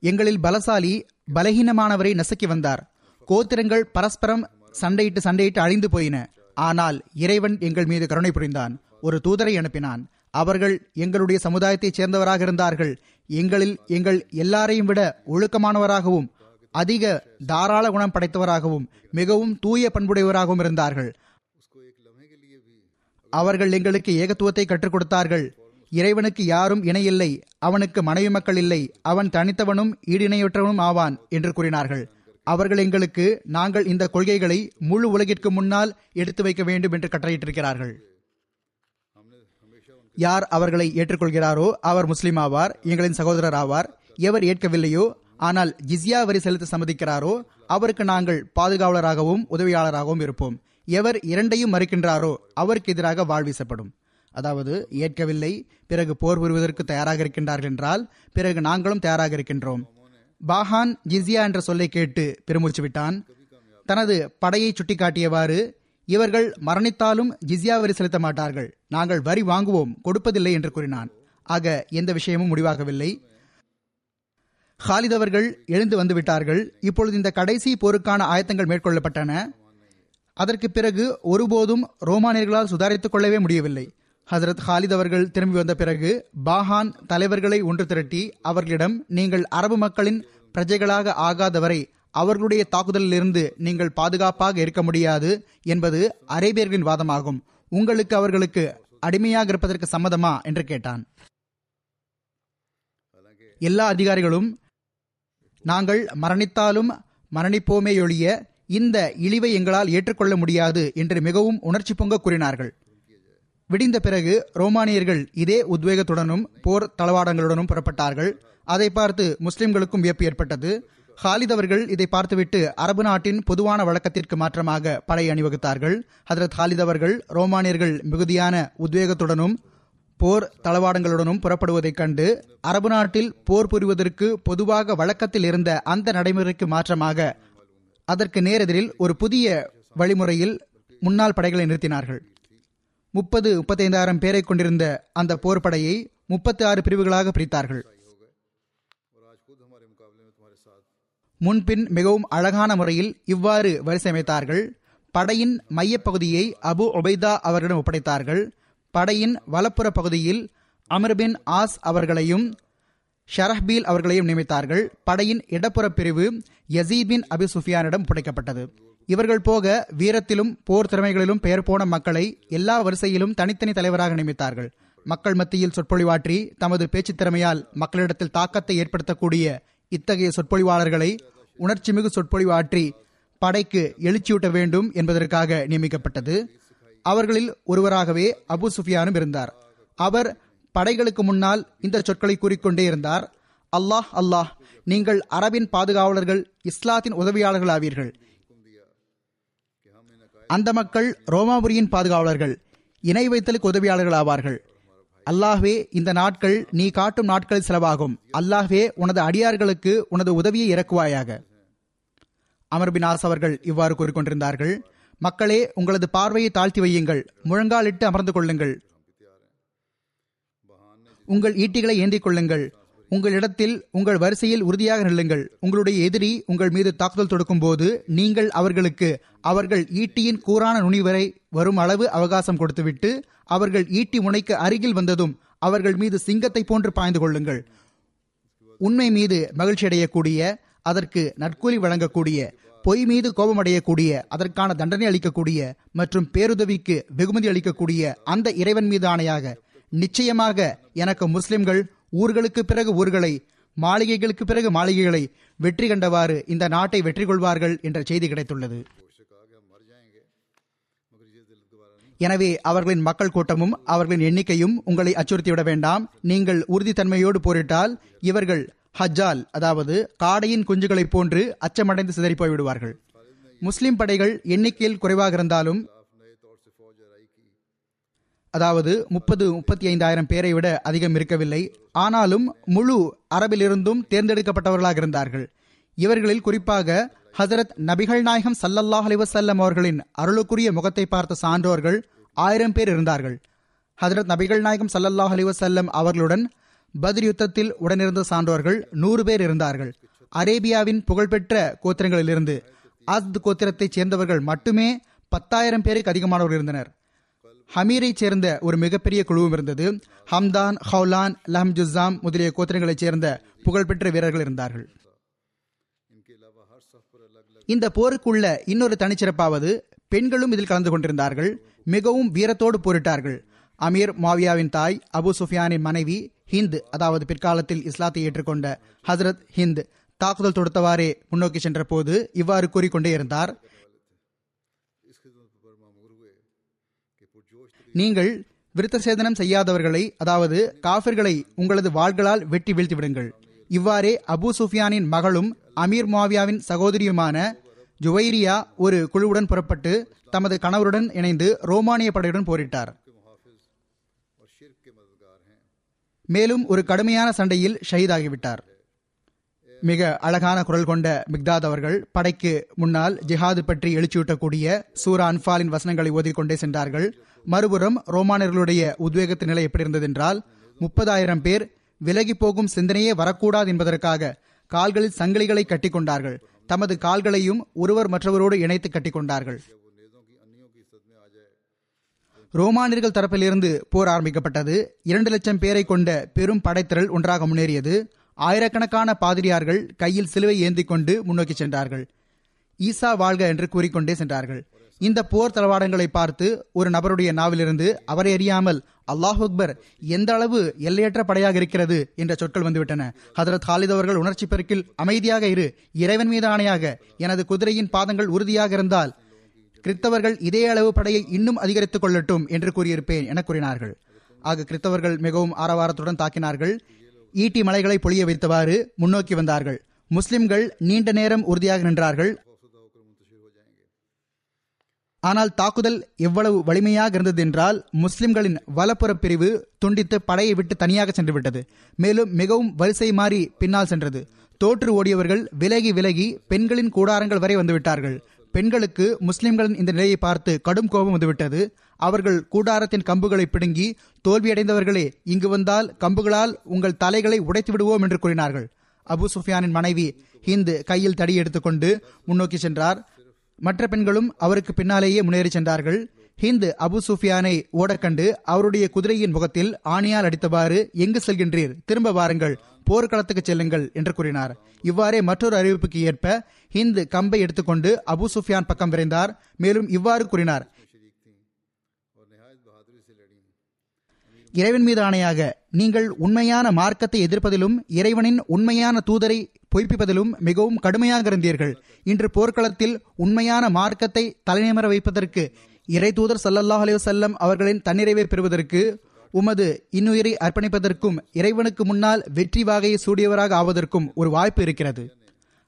எங்களில் பலசாலி பலகீனமானவரை நசுக்கி வந்தார். கோத்திரங்கள் பரஸ்பரம் சண்டையிட்டு சண்டையிட்டு அழிந்து போயின. ஆனால் இறைவன் எங்கள் மீது கருணை புரிந்தான். ஒரு தூதரை அனுப்பினான். அவர்கள் எங்களுடைய சமுதாயத்தைச் சேர்ந்தவராக இருந்தார்கள். எங்களில் எங்கள் எல்லாரையும் விட ஒழுக்கமானவராகவும் அதிக தாராள குணம் படைத்தவராகவும் மிகவும் தூய பண்புடையவராகவும் இருந்தார்கள். அவர்கள் எங்களுக்கு ஏகத்துவத்தை கற்றுக் கொடுத்தார்கள். இறைவனுக்கு யாரும் இணையில்லை அவனுக்கு மனைவி மக்கள் இல்லை அவன் தனித்தவனும் ஈடிணையற்றவனும் ஆவான் என்று கூறினார்கள். அவர்கள் எங்களுக்கு நாங்கள் இந்த கொள்கைகளை முழு உலகிற்கு முன்னால் எடுத்து வைக்க வேண்டும் என்று கட்டளையிட்டிருக்கிறார்கள். யார் அவர்களை ஏற்றுக்கொள்கிறாரோ அவர் முஸ்லீம் ஆவார் எங்களின் சகோதரர் ஆவார் எவர் ஏற்கவில்லையோ ஆனால் ஜிஸ்யா வரி செலுத்த சம்மதிக்கிறாரோ அவருக்கு நாங்கள் பாதுகாவலராகவும் உதவியாளராகவும் இருப்போம். எவர் இரண்டையும் மறுக்கின்றாரோ அவருக்கு எதிராக வாழ் வீசப்படும். அதாவது ஏற்கவில்லை பிறகு போர் புரிவதற்கு தயாராக இருக்கின்றார்கள் என்றால் பிறகு நாங்களும் தயாராக இருக்கின்றோம். பாஹான் ஜிசியா என்ற சொல்லை கேட்டு பெருமூச்சு விட்டான். தனது படையை சுட்டிக்காட்டியவாறு இவர்கள் மரணித்தாலும் ஜிஸ்யா வரி செலுத்த மாட்டார்கள். நாங்கள் வரி வாங்குவோம் கொடுப்பதில்லை என்று கூறினான். ஆக எந்த விஷயமும் முடிவாகவில்லை. ஹாலித் அவர்கள் எழுந்து வந்து விட்டார்கள். இப்பொழுது இந்த கடைசி போருக்கான ஆயத்தங்கள் மேற்கொள்ளப்பட்டன. அதற்கு பிறகு ஒருபோதும் ரோமானியர்களால் சுதாரித்துக் கொள்ளவே முடியவில்லை. ஹசரத் ஹாலித் அவர்கள் திரும்பி வந்த பிறகு பாஹான் தலைவர்களை ஒன்று திரட்டி அவர்களிடம் நீங்கள் அரபு மக்களின் பிரஜைகளாக ஆகாதவரை அவர்களுடைய தாக்குதலிலிருந்து நீங்கள் பாதுகாப்பாக இருக்க முடியாது என்பது அரேபியர்களின் வாதமாகும். உங்களுக்கு அவர்களுக்கு அடிமையாக இருப்பதற்கு சம்மதமா? என்று கேட்டான். எல்லா அதிகாரிகளும் நாங்கள் மரணித்தாலும் மரணிப்போமேயொழிய இந்த இழிவை எங்களால் ஏற்றுக்கொள்ள முடியாது என்று மிகவும் உணர்ச்சி பொங்க கூறினார்கள். விடிந்த பிறகு ரோமானியர்கள் இதே உத்வேகத்துடனும் போர் தளவாடங்களுடனும் புறப்பட்டார்கள். அதை பார்த்து முஸ்லிம்களுக்கும் வியப்பு ஏற்பட்டது. ஹாலித் அவர்கள் இதை பார்த்துவிட்டு அரபு நாட்டின் பொதுவான வழக்கத்திற்கு மாற்றமாக படை அணிவகுத்தார்கள். ஹதரத் ஹாலித் அவர்கள் ரோமானியர்கள் மிகுதியான உத்வேகத்துடனும் போர் தளவாடங்களுடனும் புறப்படுவதைக் கண்டு அரபு நாட்டில் போர் புரிவதற்கு பொதுவாக வழக்கத்தில் இருந்த அந்த நடைமுறைக்கு மாற்றமாக அதற்கு நேரெதிரில் ஒரு புதிய வழிமுறையில் முன்னாள் படைகளை நிறுத்தினார்கள். முப்பது முப்பத்தைந்தாயிரம் பேரை கொண்டிருந்த அந்த போர் படையை முப்பத்தி ஆறு பிரிவுகளாக பிரித்தார்கள். முன்பின் மிகவும் அழகான முறையில் இவ்வாறு வரிசையமைத்தார்கள் படையின் மையப்பகுதியை அபு ஒபைதா அவர்களிடம் ஒப்படைத்தார்கள். படையின் வலப்புற பகுதியில் அமர்பின் ஆஸ் அவர்களையும் ஷரஹ்பீல் அவர்களையும் நியமித்தார்கள். படையின் இடப்புற பிரிவு யசீத் பின் அபி சுஃபியானிடம் புடைக்கப்பட்டது. இவர்கள் போக வீரத்திலும் போர் திறமைகளிலும் பெயர் போன மக்களை எல்லா வரிசையிலும் தனித்தனி தலைவராக நியமித்தார்கள். மக்கள் மத்தியில் சொற்பொழிவாற்றி தமது பேச்சுத் திறமையால் மக்களிடத்தில் தாக்கத்தை ஏற்படுத்தக்கூடிய இத்தகைய சொற்பொழிவாளர்களை உணர்ச்சிமிகு சொற்பொழிவாற்றி படைக்கு எழுச்சியூட்ட வேண்டும் என்பதற்காக நியமிக்கப்பட்டது. அவர்களில் ஒருவராகவே அபு சுஃபியானும் இருந்தார். அவர் படைகளுக்கு முன்னால் இந்த சொற்களை கூறிக்கொண்டே இருந்தார். அல்லாஹ் அல்லாஹ் நீங்கள் அரபின் பாதுகாவலர்கள் இஸ்லாத்தின் உதவியாளர்கள் ஆவீர்கள் அந்த மக்கள் ரோமாபுரியின் பாதுகாவலர்கள் இணை வைத்தலுக்கு உதவியாளர்கள் ஆவார்கள் அல்லாஹ்வே இந்த நாட்கள் நீ காட்டும் நாட்களில் செலவாகும். அல்லாஹ்வே உனது அடியார்களுக்கு உனது உதவியை இறக்குவாயாக. அமர்பினாஸ் ஆஸ் அவர்கள் இவ்வாறு கூறிக்கொண்டிருந்தார்கள். மக்களே உங்களது பார்வையை தாழ்த்தி வையுங்கள். முழங்காலிட்டு அமர்ந்து கொள்ளுங்கள். உங்கள் ஈட்டிகளை ஏந்திக் கொள்ளுங்கள் உங்களிடத்தில் உங்கள் வரிசையில் உறுதியாக நில்லுங்கள். உங்களுடைய எதிரி உங்கள் மீது தாக்குதல் தொடுக்கும் போது நீங்கள் அவர்களுக்கு அவர்கள் ஈட்டியின் கூரான நுனி வரை வரும் அளவு அவகாசம் கொடுத்துவிட்டு அவர்கள் ஈட்டி முனைக்கு அருகில் வந்ததும் அவர்கள் மீது சிங்கத்தை போன்று பாய்ந்து கொள்ளுங்கள். உண்மை மீது மகிழ்ச்சி அடையக்கூடிய அதற்கு நற்கூலி வழங்கக்கூடிய பொய் மீது கோபமடையக்கூடிய அதற்கான தண்டனை அளிக்கக்கூடிய மற்றும் பேருதவிக்கு வெகுமதி அளிக்கக்கூடிய அந்த இறைவன் மீது ஆணையாக நிச்சயமாக எனக்கு முஸ்லிம்கள் ஊர்களுக்கு பிறகு ஊர்களை மாளிகைகளுக்கு பிறகு மாளிகைகளை வெற்றி கண்டவாறு இந்த நாட்டை வெற்றி கொள்வார்கள் என்ற செய்தி கிடைத்துள்ளது. எனவே அவர்களின் மக்கள் கூட்டமும் அவர்களின் எண்ணிக்கையும் உங்களை அச்சுறுத்திவிட வேண்டாம். நீங்கள் உறுதித்தன்மையோடு போரிட்டால் இவர்கள் ஹஜ்ஜால் அதாவது காடையின் குஞ்சுகளைப் போன்று அச்சமடைந்து சிதறிப்போய் விடுவார்கள் முஸ்லிம் படைகள் எண்ணிக்கையில் குறைவாக இருந்தாலும் அதாவது முப்பது முப்பத்தி ஐந்தாயிரம் பேரை விட அதிகம் இருக்கவில்லை. ஆனாலும் முழு அரபிலிருந்தும் தேர்ந்தெடுக்கப்பட்டவர்களாக இருந்தார்கள். இவர்களில் குறிப்பாக ஹசரத் நபிகள் நாயகம் சல்லல்லாஹ் அலிவசல்லம் அவர்களின் அருளுக்குரிய முகத்தை பார்த்த சான்றோர்கள் ஆயிரம் பேர் இருந்தார்கள். ஹசரத் நபிகள் நாயகம் சல்லல்லாஹ் அலிவசல்லம் அவர்களுடன் பத்ர் யுத்தத்தில் உடனிருந்த சான்றோர்கள் நூறு பேர் இருந்தார்கள். அரேபியாவின் புகழ்பெற்ற கோத்திரங்களிலிருந்து அஸ்த் கோத்திரத்தைச் சேர்ந்தவர்கள் மட்டுமே பத்தாயிரம் பேருக்கு அதிகமானவர்கள் இருந்தனர். ஹமீரைச் சேர்ந்த ஒரு மிகப்பெரிய குழுவும் இருந்தது. ஹம்தான் ஹவுலான் லஹம் ஜுசாம் முதலிய கோத்திரங்களைச் சேர்ந்த புகழ்பெற்ற வீரர்கள் இருந்தார்கள். இந்த போருக்குள்ள இன்னொரு தனிச்சிறப்பாவது பெண்களும் இதில் கலந்து கொண்டிருந்தார்கள். மிகவும் வீரத்தோடு போரிட்டார்கள். அமீர் மாவியாவின் தாய் அபு சுஃபியானின் மனைவி ஹிந்த் அதாவது பிற்காலத்தில் இஸ்லாத்தை ஏற்றுக்கொண்ட ஹசரத் ஹிந்த் தாக்குதல் தொடுத்தவாறே முன்னோக்கி சென்ற போது இவ்வாறு கூறிக்கொண்டே இருந்தார். நீங்கள் விருத்த சேதனம் செய்யாதவர்களை அதாவது காஃபிர்களை உங்களது வாள்களால் வெட்டி வீழ்த்தி விடுங்கள் இவ்வாறே அபு சுஃபியானின் மகளும் அமீர் மாவியாவின் சகோதரியுமான ஜுவைரியா ஒரு குழுவுடன் புறப்பட்டு தமது கணவருடன் இணைந்து ரோமானிய படையுடன் போரிட்டார். மேலும் ஒரு கடுமையான சண்டையில் ஷஹீதாகிவிட்டார். மிக அழகான குரல் கொண்ட மிக்தாத் அவர்கள் படைக்கு முன்னால் ஜிஹாது பற்றி எழுச்சியூட்டக்கூடிய சூரா அன்பாலின் வசனங்களை ஓதிக்கொண்டே சென்றார்கள். மறுபுறம் ரோமானியர்களுடைய உத்வேகத்தின் நிலை எப்படி இருந்ததென்றால் முப்பதாயிரம் பேர் விலகி போகும் சிந்தனையே வரக்கூடாது என்பதற்காக கால்களில் சங்கிலிகளை கட்டிக்கொண்டார்கள். தமது கால்களையும் ஒருவர் மற்றவரோடு இணைத்து கட்டிக்கொண்டார்கள். ரோமானியர்கள் தரப்பிலிருந்து போர் ஆரம்பிக்கப்பட்டது. இரண்டு லட்சம் பேரை கொண்ட பெரும் படைத்திரள் ஒன்றாக முன்னேறியது. ஆயிரக்கணக்கான பாதிரியார்கள் கையில் சிலுவை ஏந்தி கொண்டு முன்னோக்கி சென்றார்கள். ஈசா வாழ்க என்று கூறிக்கொண்டே சென்றார்கள். இந்த போர் தளவாடங்களை பார்த்து ஒரு நபருடைய நாவிலிருந்து அவரை அறியாமல் அல்லாஹ் அக்பர் எந்த அளவு எல்லையற்ற படையாக இருக்கிறது? என்ற சொற்கள் வந்துவிட்டன. ஹதரத் ஹாலித் அவர்கள் உணர்ச்சி பெருக்கில் அமைதியாக இரு இறைவன் மீது ஆணையாக எனது குதிரையின் பாதங்கள் உறுதியாக இருந்தால் கிறித்தவர்கள் இதே அளவு படையை இன்னும் அதிகரித்துக் கொள்ளட்டும் என்று கூறியிருப்பேன் என கூறினார்கள். ஆக கிறிஸ்தவர்கள் மிகவும் ஆரவாரத்துடன் தாக்கினார்கள். ஈட்டி மலைகளை பொழிய வைத்தவாறு முன்னோக்கி வந்தார்கள். முஸ்லிம்கள் நீண்ட நேரம் உறுதியாக நின்றார்கள். ஆனால் தாக்குதல் எவ்வளவு வலிமையாக இருந்தது என்றால் முஸ்லிம்களின் வலப்புற பிரிவு துண்டித்து படையை விட்டு தனியாக சென்றுவிட்டது. மேலும் மிகவும் வரிசை மாறி பின்னால் சென்றது. தோற்று ஓடியவர்கள் விலகி விலகி பெண்களின் கூடாரங்கள் வரை வந்துவிட்டார்கள். பெண்களுக்கு முஸ்லிம்களின் இந்த நிலையை பார்த்து கடும் கோபம் வந்துவிட்டது. அவர்கள் கூடாரத்தின் கம்புகளை பிடுங்கி தோல்வியடைந்தவர்களே இங்கு வந்தால் கம்புகளால் உங்கள் தலைகளை உடைத்து விடுவோம் என்று கூறினார்கள். அபு சுஃபியானின் மனைவி ஹிந்து கையில் தடி எடுத்துக்கொண்டு முன்னோக்கி சென்றார். மற்ற பெண்களும் அவருக்கு பின்னாலேயே முன்னேறி சென்றார்கள். ஹிந்து அபு சுஃபியானை ஓடக்கண்டு அவருடைய குதிரையின் முகத்தில் ஆணியால் அடித்தவாறு எங்கு செல்கின்றீர்? திரும்ப வாருங்கள். போர்க்களத்துக்கு செல்லுங்கள் என்று கூறினார். இவ்வாறே மற்றொரு அறிவிப்புக்கு ஏற்ப ஹிந்து கம்பை எடுத்துக்கொண்டு அபு சுஃபியான் பக்கம் விரைந்தார். மேலும் இவ்வாறு கூறினார். இறைவன் மீது ஆணையாக நீங்கள் உண்மையான மார்க்கத்தை எதிர்ப்பதிலும் இறைவனின் உண்மையான தூதரை பொய்ப்பிப்பதிலும் மிகவும் கடுமையாக இருந்தீர்கள். இன்று போர்க்களத்தில் உண்மையான மார்க்கத்தை தலைநிமர வைப்பதற்கு இறை தூதர் சல்லல்லாஹ் அலைஹி அவர்களின் தன்னிறைவை பெறுவதற்கு உமது இன்னுயிரை அர்ப்பணிப்பதற்கும் இறைவனுக்கு முன்னால் வெற்றி வாகையை சூடியவராக ஆவதற்கும் ஒரு வாய்ப்பு இருக்கிறது.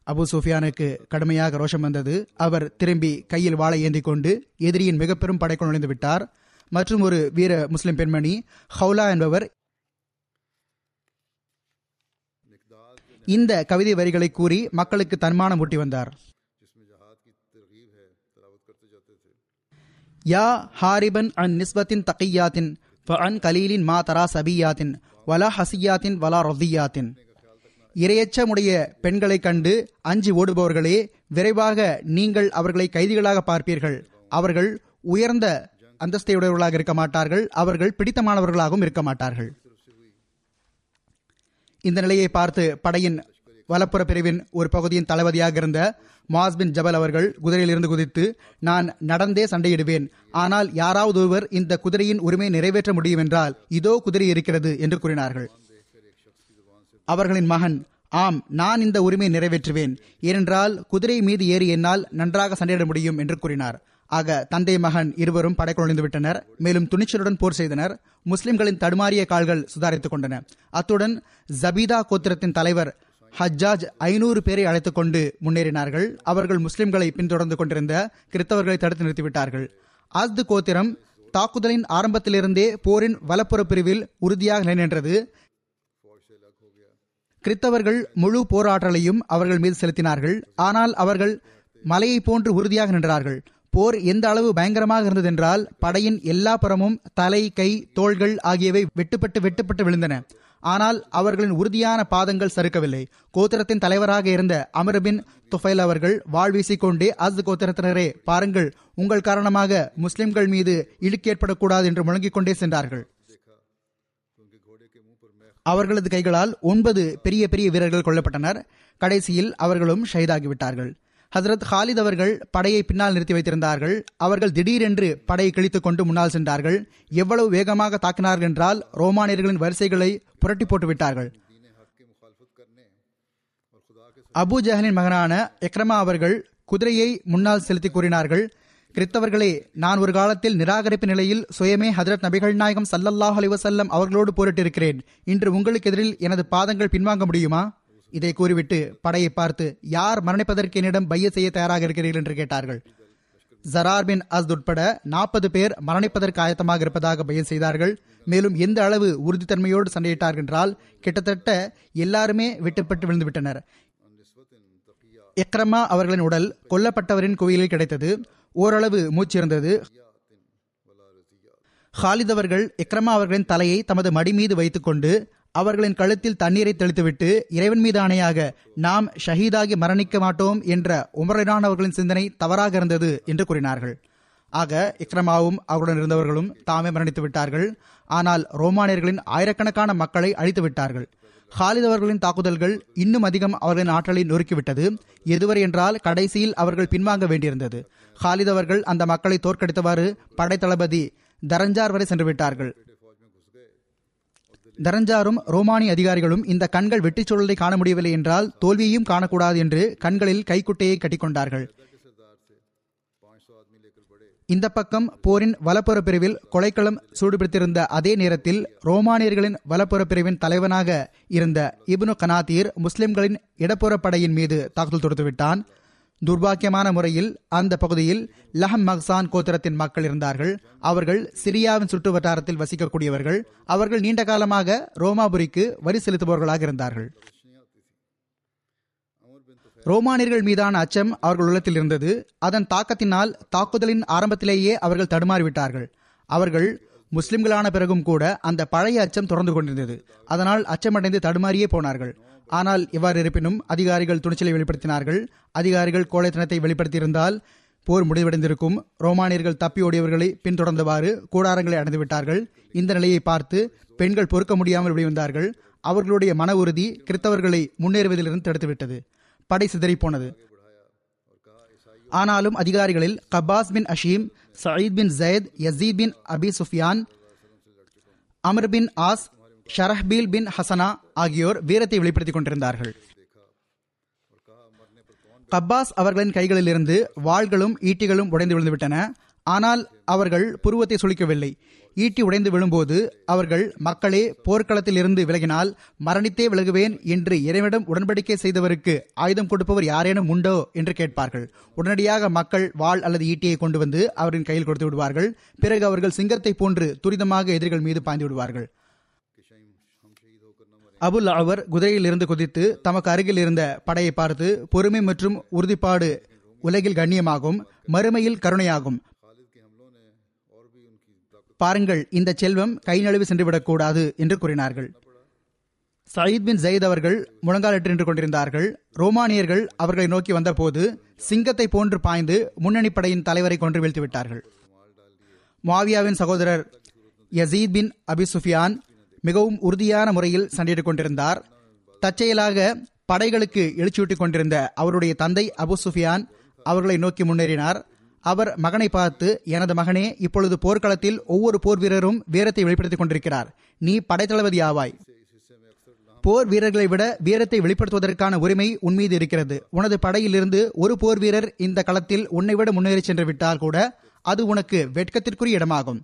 அபு சுஃபியானுக்கு கடுமையாக ரோஷம் வந்தது. அவர் திரும்பி கையில் வாளை ஏந்தி கொண்டு எதிரியின் மிக பெரும் படைக்குள் நுழைந்து விட்டார். மற்றும் ஒரு வீர முஸ்லிம் பெண்மணி ஹவுலா என்பவர் இந்த கவிதை வரிகளை கூறி மக்களுக்கு தன்மானம் ஊட்டி வந்தார். யா ஹாரிபன் அன் நிஸ்பத்தின் தகையாத்தின் அன் கலீலின் மா தரா சபியாத்தின் வலா ஹசியாத்தின் வலா ரொதியாத்தின். இரையச்சமுடைய பெண்களைக் கண்டு அஞ்சி ஓடுபவர்களே விரைவாக நீங்கள் அவர்களை கைதிகளாக பார்ப்பீர்கள். அவர்கள் உயர்ந்த அந்தஸ்தையுடையவர்களாக இருக்க மாட்டார்கள் அவர்கள் பிடித்தமானவர்களாகவும் இருக்க மாட்டார்கள். இந்த நிலையை பார்த்து படையின் வலப்புற பிரிவின் ஒரு பகுதியின் தளபதியாக இருந்த மாஸ் பின் ஜபல் அவர்கள் குதிரையிலிருந்து குதித்து நான் நடந்தே சண்டையிடுவேன். ஆனால் யாராவது ஒருவர் இந்த குதிரையின் உரிமை நிறைவேற்ற முடியும் என்றால் இதோ குதிரை இருக்கிறது என்று கூறினார்கள். அவர்களின் மகன் ஆம் நான் இந்த உரிமை நிறைவேற்றுவேன். ஏனென்றால் குதிரை மீது ஏறி என்னால் நன்றாக சண்டையிட முடியும் என்று கூறினார். ஆக தந்தை மகன் இருவரும் படைக்குள் விட்டனர். மேலும் துணிச்சலுடன் போர் செய்தனர். முஸ்லிம்களின் தடுமாறிய கால்கள் சுதாரித்துக் கொண்டன. அத்துடன் ஜபீதா கோத்திரத்தின் தலைவர் ஹஜ்ஜாஜ் ஐநூறு பேரை அழைத்துக் கொண்டு முன்னேறினார்கள். அவர்கள் முஸ்லிம்களை பின்தொடர்ந்து கொண்டிருந்த கிறிஸ்தவர்களை தடுத்து நிறுத்திவிட்டார்கள். அஸ்து கோத்திரம் தாக்குதலின் ஆரம்பத்திலிருந்தே போரின் வலப்புற பிரிவில் உறுதியாக நின்றது கிறித்தவர்கள் முழு போராற்றலையும் அவர்கள் மீது செலுத்தினார்கள். ஆனால் அவர்கள் மலையை போன்று உறுதியாக நின்றார்கள். போர் எந்த அளவு பயங்கரமாக இருந்ததென்றால் படையின் எல்லா புறமும் தலை கை தோள்கள் ஆகியவை வெட்டுப்பட்டு வெட்டுப்பட்டு விழுந்தன. ஆனால் அவர்களின் உறுதியான பாதங்கள் சறுக்கவில்லை. கோத்திரத்தின் தலைவராக இருந்த அமர்பின் துஃபைல் அவர்கள் வாழ் வீசிக்கொண்டே அஸ் கோத்திரத்தினரே பாருங்கள் உங்கள் காரணமாக முஸ்லிம்கள் மீது இழுக்கு ஏற்படக்கூடாது என்று முழங்கிக் கொண்டே சென்றார்கள். அவர்களது கைகளால் ஒன்பது பெரிய பெரிய வீரர்கள் கொல்லப்பட்டனர். கடைசியில் அவர்களும் ஷஹீதாகிவிட்டார்கள் ஹசரத் ஹாலித் அவர்கள் படையை பின்னால் நிறுத்தி வைத்திருந்தார்கள். அவர்கள் திடீரென்று படையை கிழித்துக் கொண்டு முன்னால் சென்றார்கள். எவ்வளவு வேகமாக தாக்கினார்கள் என்றால் ரோமானியர்களின் வரிசைகளை புரட்டி போட்டு விட்டார்கள். அபு ஜஹலின் மகனான எக்ரமா அவர்கள் குதிரையை முன்னால் செலுத்தி கூறினார்கள். கிறித்தவர்களே நான் ஒரு காலத்தில் நிராகரிப்பு நிலையில் சுயமே ஹதரத் நபிகள் நாயகம் சல்லல்லாஹ் அலிவசல்லம் அவர்களோடு போரிட்டிருக்கிறேன். இன்று உங்களுக்கு எதிரில் எனது பாதங்கள் பின்வாங்க முடியுமா? இதை கூறிவிட்டு படையை பார்த்து யார் மரணிப்பதற்கு என்னிடம் பைய செய்ய தயாராக இருக்கிறீர்கள்? என்று கேட்டார்கள். ஜரார் பின் அஸ்த் உட்பட நாற்பது பேர் மரணிப்பதற்கு ஆயத்தமாக இருப்பதாக பயம் செய்தார்கள். மேலும் எந்த அளவு உறுதித்தன்மையோடு சண்டையிட்டார்கள் என்றால் கிட்டத்தட்ட எல்லாருமே வெட்டுப்பட்டு விழுந்துவிட்டனர். எக்ரமா அவர்களின் உடல் கொல்லப்பட்டவரின் கோயிலில் கிடைத்தது. ஓரளவு மூச்சிருந்தது ஹாலித் அவர்கள் இக்ரமா அவர்களின் தலையை தமது மடி மீது வைத்துக்கொண்டு அவர்களின் கழுத்தில் தண்ணீரை தெளித்துவிட்டு இறைவன் மீது ஆணையாக நாம் ஷஹீதாகி மரணிக்க மாட்டோம் என்ற உமரனான் அவர்களின் சிந்தனை தவறாக இருந்தது என்று கூறினார்கள். ஆக இக்ரமாவும் அவருடன் இருந்தவர்களும் தாமே மரணித்து விட்டார்கள். ஆனால் ரோமானியர்களின் ஆயிரக்கணக்கான மக்களை அழித்து விட்டார்கள். ஹாலித் அவர்களின் தாக்குதல்கள் இன்னும் அதிகம் அவர்களின் ஆற்றலை நொறுக்கிவிட்டது. எதுவரை என்றால் கடைசியில் அவர்கள் பின்வாங்க வேண்டியிருந்தது. ஹாலித் அவர்கள் அந்த மக்களை தோற்கடித்தவாறு படைத்தளபதி தரஞ்சார் வரை சென்று விட்டார்கள். தரஞ்சாரும் ரோமானிய அதிகாரிகளும் இந்த கண்கள் வெற்றி சுழலை காண முடியவில்லை என்றால் தோல்வியையும் காணக்கூடாது என்று கண்களில் கைக்குட்டையை கட்டிக்கொண்டார்கள். இந்த பக்கம் போரின் வலப்புற பிரிவில் கொலைக்களம் சூடுபிடித்திருந்த அதே நேரத்தில் ரோமானியர்களின் வலப்புற பிரிவின் தலைவனாக இருந்த இப்னு கனாத்தீர் முஸ்லிம்களின் இடப்புற படையின் மீது தாக்குதல் தொடுத்துவிட்டான். துர்பாக்கியமான முறையில் அந்த பகுதியில் லஹம் மக்சான் கோத்திரத்தின் மக்கள் இருந்தார்கள். அவர்கள் சிரியாவின் சுற்று வட்டாரத்தில் வசிக்கக்கூடியவர்கள். அவர்கள் நீண்ட காலமாக ரோமாபுரிக்கு வரி செலுத்துபவர்களாக இருந்தார்கள். ரோமானியர்கள் மீதான அச்சம் அவர்கள் உள்ளத்தில் இருந்தது. அதன் தாக்கத்தினால் தாக்குதலின் ஆரம்பத்திலேயே அவர்கள் தடுமாறிவிட்டார்கள். அவர்கள் முஸ்லிம்களான பிறகும் கூட அந்த பழைய அச்சம் தொடர்ந்து கொண்டிருந்தது. அதனால் அச்சமடைந்து தடுமாறியே போனார்கள். ஆனால் இவ்வாறு இருப்பினும் அதிகாரிகள் துணிச்சலை வெளிப்படுத்தினார்கள். அதிகாரிகள் கோழைத்தனத்தை வெளிப்படுத்தியிருந்தால் போர் முடிவடைந்திருக்கும். ரோமானியர்கள் தப்பியோடியவர்களை பின்தொடர்ந்தவாறு கூடாரங்களை அடைந்துவிட்டார்கள். இந்த நிலையை பார்த்து பெண்கள் பொறுக்க முடியாமல் வெளிவந்தார்கள். அவர்களுடைய மன உறுதி கிறித்தவர்களை முன்னேறுவதிலிருந்து தடுத்துவிட்டது. படை சிதறிப்போனது. ஆனாலும் அதிகாரிகளில் Kabas bin Ashim Saeed bin Zayd Yazid bin Abi Sufyan Amr bin As Shurahbil bin Hasana ஆகியோர் வீரத்தை வெளிப்படுத்திக் கொண்டிருந்தார்கள். கப்பாஸ் அவர்களின் கைகளிலிருந்து வாள்களும் ஈட்டிகளும் உடைந்து விழுந்துவிட்டன. ஆனால் அவர்கள் புருவத்தை சுழிக்கவில்லை. ஈட்டி உடைந்து விழும்போது அவர்கள் மக்களே போர்க்களத்தில் இருந்து விலகினால் மரணித்தே விலகுவேன் என்று இறைவிடம் உடன்படிக்கை செய்தவருக்கு ஆயுதம் கொடுப்பவர் யாரேனும் உண்டோ? என்று கேட்பார்கள். உடனடியாக மக்கள் வாள் அல்லது ஈட்டியை கொண்டு வந்து அவரின் கையில் கொடுத்து விடுவார்கள். பிறகு அவர்கள் சிங்கத்தை போன்று துரிதமாக எதிரிகள் மீது பாய்ந்து விடுவார்கள். அபுல் அவர் குதிரையிலிருந்து குதித்து தமக்கு அருகில் இருந்த படையை பார்த்து பொறுமை மற்றும் உறுதிப்பாடு உலகில் கண்ணியமாகும் மறுமையில் கருணையாகும். பாருங்கள் இந்த செல்வம் கை நழுவி சென்றுவிடக்கூடாது என்று கூறினார்கள். சயீத் பின் ஜயீத் அவர்கள் முழங்காலிட்டு நின்று கொண்டிருந்தார்கள். ரோமானியர்கள் அவர்களை நோக்கி வந்தபோது சிங்கத்தை போன்று பாய்ந்து முன்னணி படையின் தலைவரை கொன்று வீழ்த்தி விட்டார்கள் மாவியாவின் சகோதரர் யசீத் பின் அபி சுஃபியான் மிகவும் உறுதியான முறையில் சண்டையிட்டுக் கொண்டிருந்தார். தற்செயலாக படைகளுக்கு எழுச்சியூட்டிக் கொண்டிருந்த அவருடைய தந்தை அபு சுஃபியான் அவர்களை நோக்கி முன்னேறினார். அவர் மகனை பார்த்து எனது மகனே இப்பொழுது போர்க்களத்தில் ஒவ்வொரு போர் வீரரும் வீரத்தை வெளிப்படுத்திக் கொண்டிருக்கிறார். நீ படைத்தளபதி ஆவாய். போர் வீரர்களை விட வீரத்தை வெளிப்படுத்துவதற்கான உரிமை உன்மீது இருக்கிறது. உனது படையிலிருந்து ஒரு போர் வீரர் இந்த களத்தில் உன்னை விட முன்னேறி சென்று விட்டால் கூட அது உனக்கு வெட்கத்திற்குரிய இடமாகும்.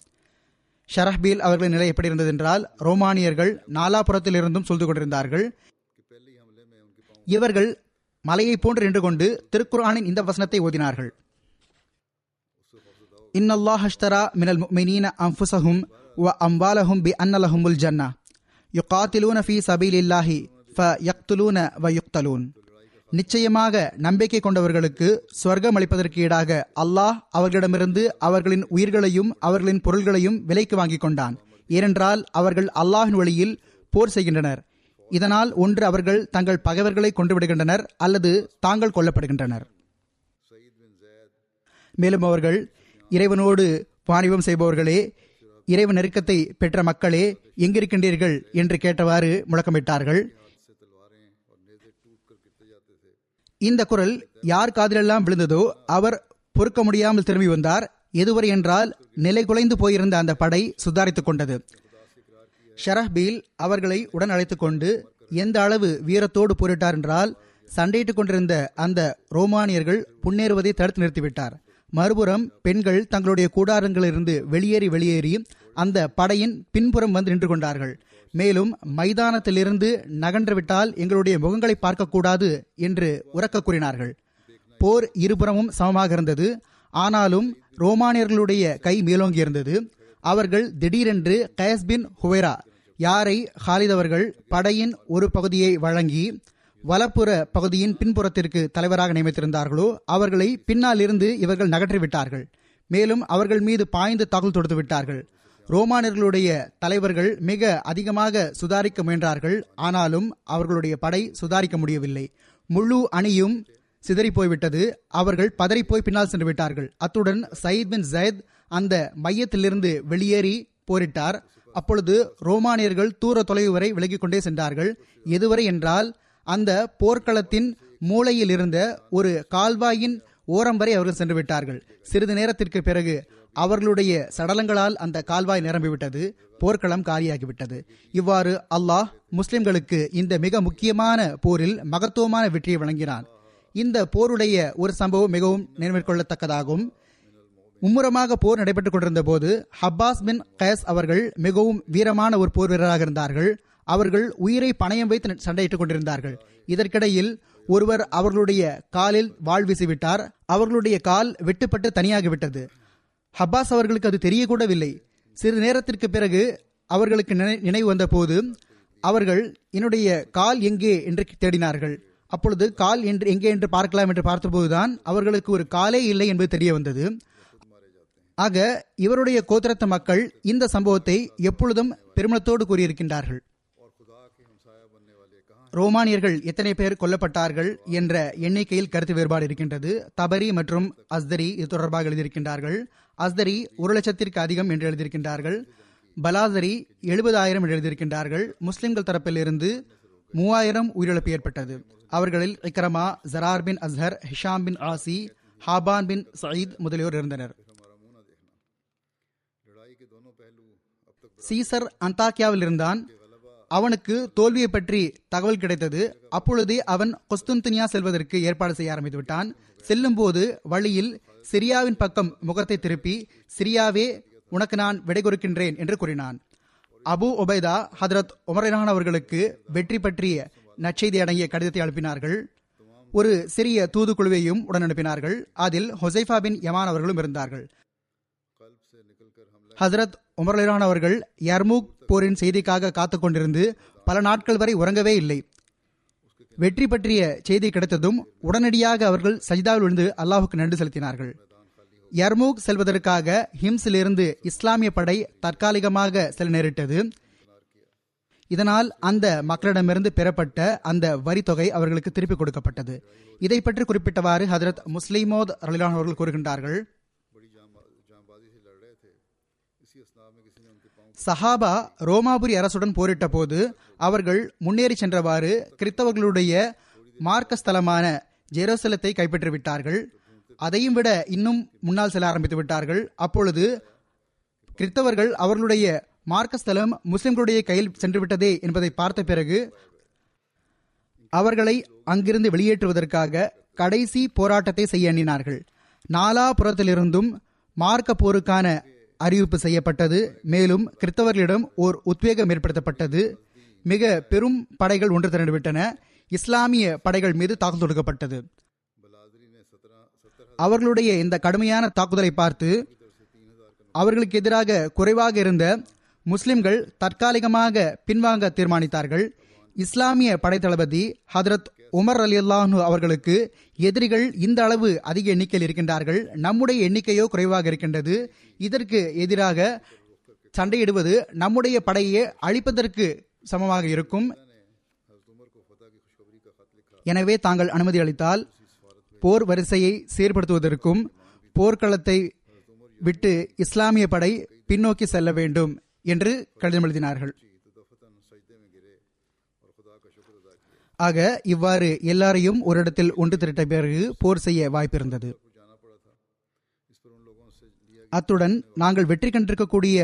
ஷரஹ்பீல் அவர்களின் நிலை எப்படி இருந்தது என்றால் ரோமானியர்கள் நாலாபுரத்தில் இருந்தும் சொல்து கொண்டிருந்தார்கள். இவர்கள் மலையை போன்று நின்று கொண்டு திருக்குரானின் இந்த வசனத்தை ஓதினார்கள். இன்னல்லா ஹஷ்தரா மினல் மினீன அன்ஃபுஸஹும் வ அம்பாலஹும் பி அன்னலஹுமுல் ஜன்னா. யுகாத்திலூன சபீல் சபீலில்லாஹி ஃப யக்துலூன வ யுக்தலூன். நிச்சயமாக நம்பிக்கை கொண்டவர்களுக்கு சொர்க்கம் அளிப்பதற்கு ஈடாக அல்லாஹ் அவர்களிடமிருந்து அவர்களின் உயிர்களையும் அவர்களின் பொருள்களையும் விலைக்கு வாங்கிக் கொண்டான். ஏனென்றால் அவர்கள் அல்லாஹின் வழியில் போர் செய்கின்றனர். இதனால் ஒன்று அவர்கள் தங்கள் பகைவர்களை கொண்டுவிடுகின்றனர் அல்லது தாங்கள் கொல்லப்படுகின்றனர். மேலும் அவர்கள் இறைவனோடு வாணிபம் செய்பவர்களே இறைவன் நெருக்கத்தை பெற்ற மக்களே எங்கிருக்கின்றீர்கள் என்று கேட்டவாறு முழக்கமிட்டார்கள். இந்த குரல் யார் காதிலெல்லாம் விழுந்ததோ அவர் பொறுக்க முடியாமல் திரும்பி வந்தார். எதுவரை என்றால் நிலை குலைந்து போயிருந்த அந்த படை சுதாரித்துக் கொண்டது. ஷரஹ்பீல் அவர்களை உடன் அழைத்துக் கொண்டு எந்த அளவு வீரத்தோடு போரிட்டார் என்றால் சண்டையிட்டுக் கொண்டிருந்த அந்த ரோமானியர்கள் முன்னேறுவதை தடுத்து நிறுத்திவிட்டார். மறுபுறம் பெண்கள் தங்களுடைய கூடாரங்களிலிருந்து வெளியேறி வெளியேறி அந்த படையின் பின்புறம் வந்து நின்று கொண்டார்கள். மேலும் மைதானத்திலிருந்து நகன்றுவிட்டால் எங்களுடைய முகங்களை பார்க்கக்கூடாது என்று உறக்க கூறினார்கள் போர் இருபுறமும் சமமாக இருந்தது. ஆனாலும் ரோமானியர்களுடைய கை மேலோங்கியிருந்தது. அவர்கள் திடீரென்று கயஸ்பின் ஹுவேரா ஹுவைரா யாரை ஹாலித் அவர்கள் படையின் ஒரு பகுதியை வழங்கி வலப்புற பகுதியின் பின்புறத்திற்கு தலைவராக நியமித்திருந்தார்களோ அவர்களை பின்னால் இருந்து இவர்கள் நகற்றி விட்டார்கள் மேலும் அவர்கள் மீது பாய்ந்து தாக்குதல் தொடுத்து விட்டார்கள் ரோமானியர்களுடைய தலைவர்கள் மிக அதிகமாக சுதாரிக்க முயன்றார்கள். ஆனாலும் அவர்களுடைய படை சுதாரிக்க முடியவில்லை. முழு அணியும் சிதறி போய்விட்டது அவர்கள் பதறிப்போய் பின்னால் சென்று விட்டார்கள். அத்துடன் சயீத் பின் ஜயத் அந்த மையத்திலிருந்து வெளியேறி போரிட்டார். அப்பொழுது ரோமானியர்கள் தூர தொலைவு வரை விலகிக் கொண்டே சென்றார்கள். எதுவரை என்றால் அந்த போர்க்களத்தின் மூலையில் இருந்த ஒரு கால்வாயின் ஓரம் வரை அவர்கள் சென்று விட்டார்கள். சிறிது நேரத்திற்கு பிறகு அவர்களுடைய சடலங்களால் அந்த கால்வாய் நிரம்பிவிட்டது போர்க்களம் காலியாகிவிட்டது. இவ்வாறு அல்லாஹ் முஸ்லிம்களுக்கு இந்த மிக முக்கியமான போரில் மகத்துவமான வெற்றியை வழங்கினான். இந்த போருடைய ஒரு சம்பவம் மிகவும் நினைவிற்கொள்ளத்தக்கதாகும் மும்முரமாக போர் நடைபெற்றுக் கொண்டிருந்த போது ஹப்பாஸ் பின் கயஸ் அவர்கள் மிகவும் வீரமான ஒரு போர் வீரராக இருந்தார்கள். அவர்கள் உயிரை பணயம் வைத்து சண்டையிட்டுக் கொண்டிருந்தார்கள். இதற்கிடையில் ஒருவர் அவர்களுடைய காலில் வாழ் வீசிவிட்டார். அவர்களுடைய கால் வெட்டுப்பட்டு தனியாகிவிட்டது. ஹப்பாஸ் அவர்களுக்கு அது தெரியக்கூடவில்லை. சிறிது நேரத்திற்கு பிறகு அவர்களுக்கு நினை நினைவு வந்தபோது அவர்கள் என்னுடைய கால் எங்கே? என்று தேடினார்கள். அப்பொழுது கால் என்று எங்கே என்று பார்க்கலாம் என்று பார்த்தபோதுதான் அவர்களுக்கு ஒரு காலே இல்லை என்பது தெரிய வந்தது. ஆக இவருடைய கோத்திரத்த மக்கள் இந்த சம்பவத்தை எப்பொழுதும் பெருமிதத்தோடு கூறியிருக்கின்றார்கள். ரோமானியர்கள் எத்தனை பேர் கொல்லப்பட்டார்கள் என்ற எண்ணிக்கையில் கருத்து வேறுபாடு இருக்கின்றது. தபரி மற்றும் அஸ்தரி இது தொடர்பாக எழுதியிருக்கின்றார்கள். அஸ்தரி ஒரு லட்சத்திற்கு அதிகம் என்று எழுதியிருக்கின்றார்கள். பலாசரி எழுபதாயிரம் என்று எழுதியிருக்கின்றார்கள். முஸ்லிம்கள் தரப்பில் இருந்து மூவாயிரம் உயிரிழப்பு ஏற்பட்டது. அவர்களில் இக்ரமா ஜரார் பின் அஸ்ஹர் ஹிஷாம் பின் ஆசி ஹாபான் பின் சயீத் முதலியோர் இருந்தனர். சீசர் அந்தாக்கியாவில் இருந்தான். அவனுக்கு தோல்வியை பற்றி தகவல் கிடைத்தது. அப்பொழுதே அவன் கொஸ்துன்துனியா செல்வதற்கு ஏற்பாடு செய்ய ஆரம்பித்து விட்டான். செல்லும் போது வழியில் சிரியாவின் பக்கம் முகத்தை திருப்பி சிரியாவே உனக்கு நான் விடை கொடுக்கின்றேன் என்று கூறினான். அபு ஒபைதா ஹதரத் உமரான் அவர்களுக்கு வெற்றி பற்றிய நற்செய்தி அடங்கிய கடிதத்தை அனுப்பினார்கள். ஒரு சிறிய தூதுக்குழுவையும் உடன் அனுப்பினார்கள். அதில் ஹொசைஃபா பின் யமான் அவர்களும் இருந்தார்கள். ஹசரத் உமர்லான் அவர்கள் யர்மூக் போரின் செய்திக்காக காத்து கொண்டிருந்து பல நாட்கள் வரை உறங்கவே இல்லை. வெற்றி பற்றிய செய்தி கிடைத்ததும் உடனடியாக அவர்கள் சஜிதாவில் விழுந்து அல்லாஹுக்கு நன்றி செலுத்தினார்கள். யர்மூக் செல்வதற்காக ஹிம்ஸிலிருந்து இஸ்லாமிய படை தற்காலிகமாக செல்ல நேரிட்டது. இதனால் அந்த மக்களிடமிருந்து பெறப்பட்ட அந்த வரித்தொகை தொகை அவர்களுக்கு திருப்பிக் கொடுக்கப்பட்டது. இதை பற்றி குறிப்பிட்டவாறு ஹதரத் முஸ்லிமோத் ரலிலான் அவர்கள் கூறுகின்றார்கள். சஹாபா ரோமாபுரி அரசுடன் போரிட்ட போது அவர்கள் முன்னேறி சென்றவாறு கிறித்தவர்களுடைய மார்க்கஸ்தலமான ஜெருசலத்தை கைப்பற்றிவிட்டார்கள். அதையும் விட இன்னும் முன்னால் செல்ல ஆரம்பித்து விட்டார்கள். அப்பொழுது கிறித்தவர்கள் அவர்களுடைய மார்க்கஸ்தலம் முஸ்லிம்களுடைய கையில் சென்று விட்டதே என்பதை பார்த்த பிறகு அவர்களை அங்கிருந்து வெளியேற்றுவதற்காக கடைசி போராட்டத்தை செய்ய எண்ணினார்கள். நாலாபுறத்திலிருந்தும் மார்க்க போருக்கான அறிவிப்பு செய்யப்பட்டது. மேலும் கிறிஸ்தவர்களிடம் ஓர் உத்வேகம் ஏற்படுத்தப்பட்டது. மிக பெரும் படைகள் ஒன்று திரண்டுவிட்டன. இஸ்லாமிய படைகள் மீது தாக்குதல் தொடுக்கப்பட்டது. அவர்களுடைய இந்த கடுமையான தாக்குதலை பார்த்து அவர்களுக்கு எதிராக குறைவாக இருந்த முஸ்லிம்கள் தற்காலிகமாக பின்வாங்க தீர்மானித்தார்கள். இஸ்லாமிய படைத்தளபதி ஹதரத் உமர் அலி அல்லாஹு அவர்களுக்கு எதிரிகள் இந்த அளவு அதிக எண்ணிக்கையில் இருக்கின்றார்கள். நம்முடைய எண்ணிக்கையோ குறைவாக இருக்கின்றது. இதற்கு எதிராக சண்டையிடுவது நம்முடைய படையை அழிப்பதற்கு சமமாக இருக்கும். எனவே தாங்கள் அனுமதி அளித்தால் போர் வரிசையை சீர்படுத்துவதற்கும் போர்க்களத்தை விட்டு இஸ்லாமிய படை பின்னோக்கி செல்ல வேண்டும் என்று கடிதம் எழுதினார்கள். ஆக இவ்வாறு எல்லாரையும் ஒரு இடத்தில் ஒன்று திரட்ட பிறகு போர் செய்ய வாய்ப்பிருந்தது. அத்துடன் நாங்கள் வெற்றி கண்டிருக்கக்கூடிய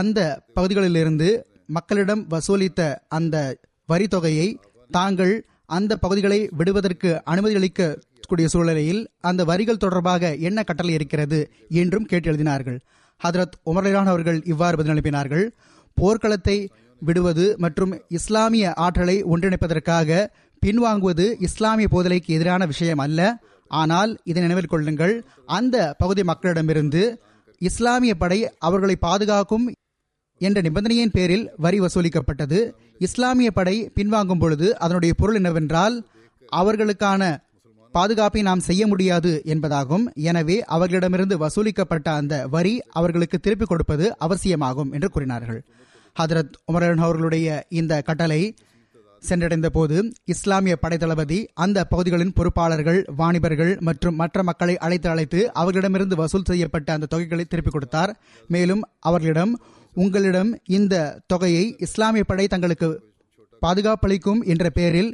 அந்த பகுதிகளிலிருந்து மக்களிடம் வசூலித்த அந்த வரி தொகையை தாங்கள் அந்த பகுதிகளை விடுவதற்கு அனுமதி அளிக்கக்கூடிய சூழ்நிலையில் அந்த வரிகள் தொடர்பாக என்ன கட்டளை இருக்கிறது என்றும் கேட்டு எழுதினார்கள். ஹதரத் உமர்லான் அவர்கள் இவ்வாறு பதில் போர்க்களத்தை விடுவது மற்றும் இஸ்லாமிய ஆற்றலை ஒன்றிணைப்பதற்காக பின்வாங்குவது இஸ்லாமிய போதலைக்கு எதிரான விஷயம் அல்ல. ஆனால் இதை நினைவில் கொள்ளுங்கள். அந்த பகுதி மக்களிடமிருந்து இஸ்லாமிய படை அவர்களை பாதுகாக்கும் என்ற நிபந்தனையின் பேரில் வரி வசூலிக்கப்பட்டது. இஸ்லாமிய படை பின்வாங்கும் பொழுது அதனுடைய பொருள் என்னவென்றால் அவர்களுக்கான பாதுகாப்பை நாம் செய்ய முடியாது என்பதாகும். எனவே அவர்களிடமிருந்து வசூலிக்கப்பட்ட அந்த வரி அவர்களுக்கு திருப்பிக் கொடுப்பது அவசியமாகும் என்று கூறினார்கள். ஹதரத் உமரன் அவர்களுடைய இந்த கட்டளை சென்றடைந்த போது இஸ்லாமிய படைத்தளபதி அந்த பகுதிகளின் பொறுப்பாளர்கள் வாணிபர்கள் மற்றும் மற்ற மக்களை அழைத்து அழைத்து அவர்களிடமிருந்து வசூல் செய்யப்பட்ட அந்த தொகைகளை திருப்பிக் கொடுத்தார். மேலும் அவர்களிடம் உங்களிடம் இந்த தொகையை இஸ்லாமிய படை தங்களுக்கு பாதுகாப்பளிக்கும் என்ற பெயரில்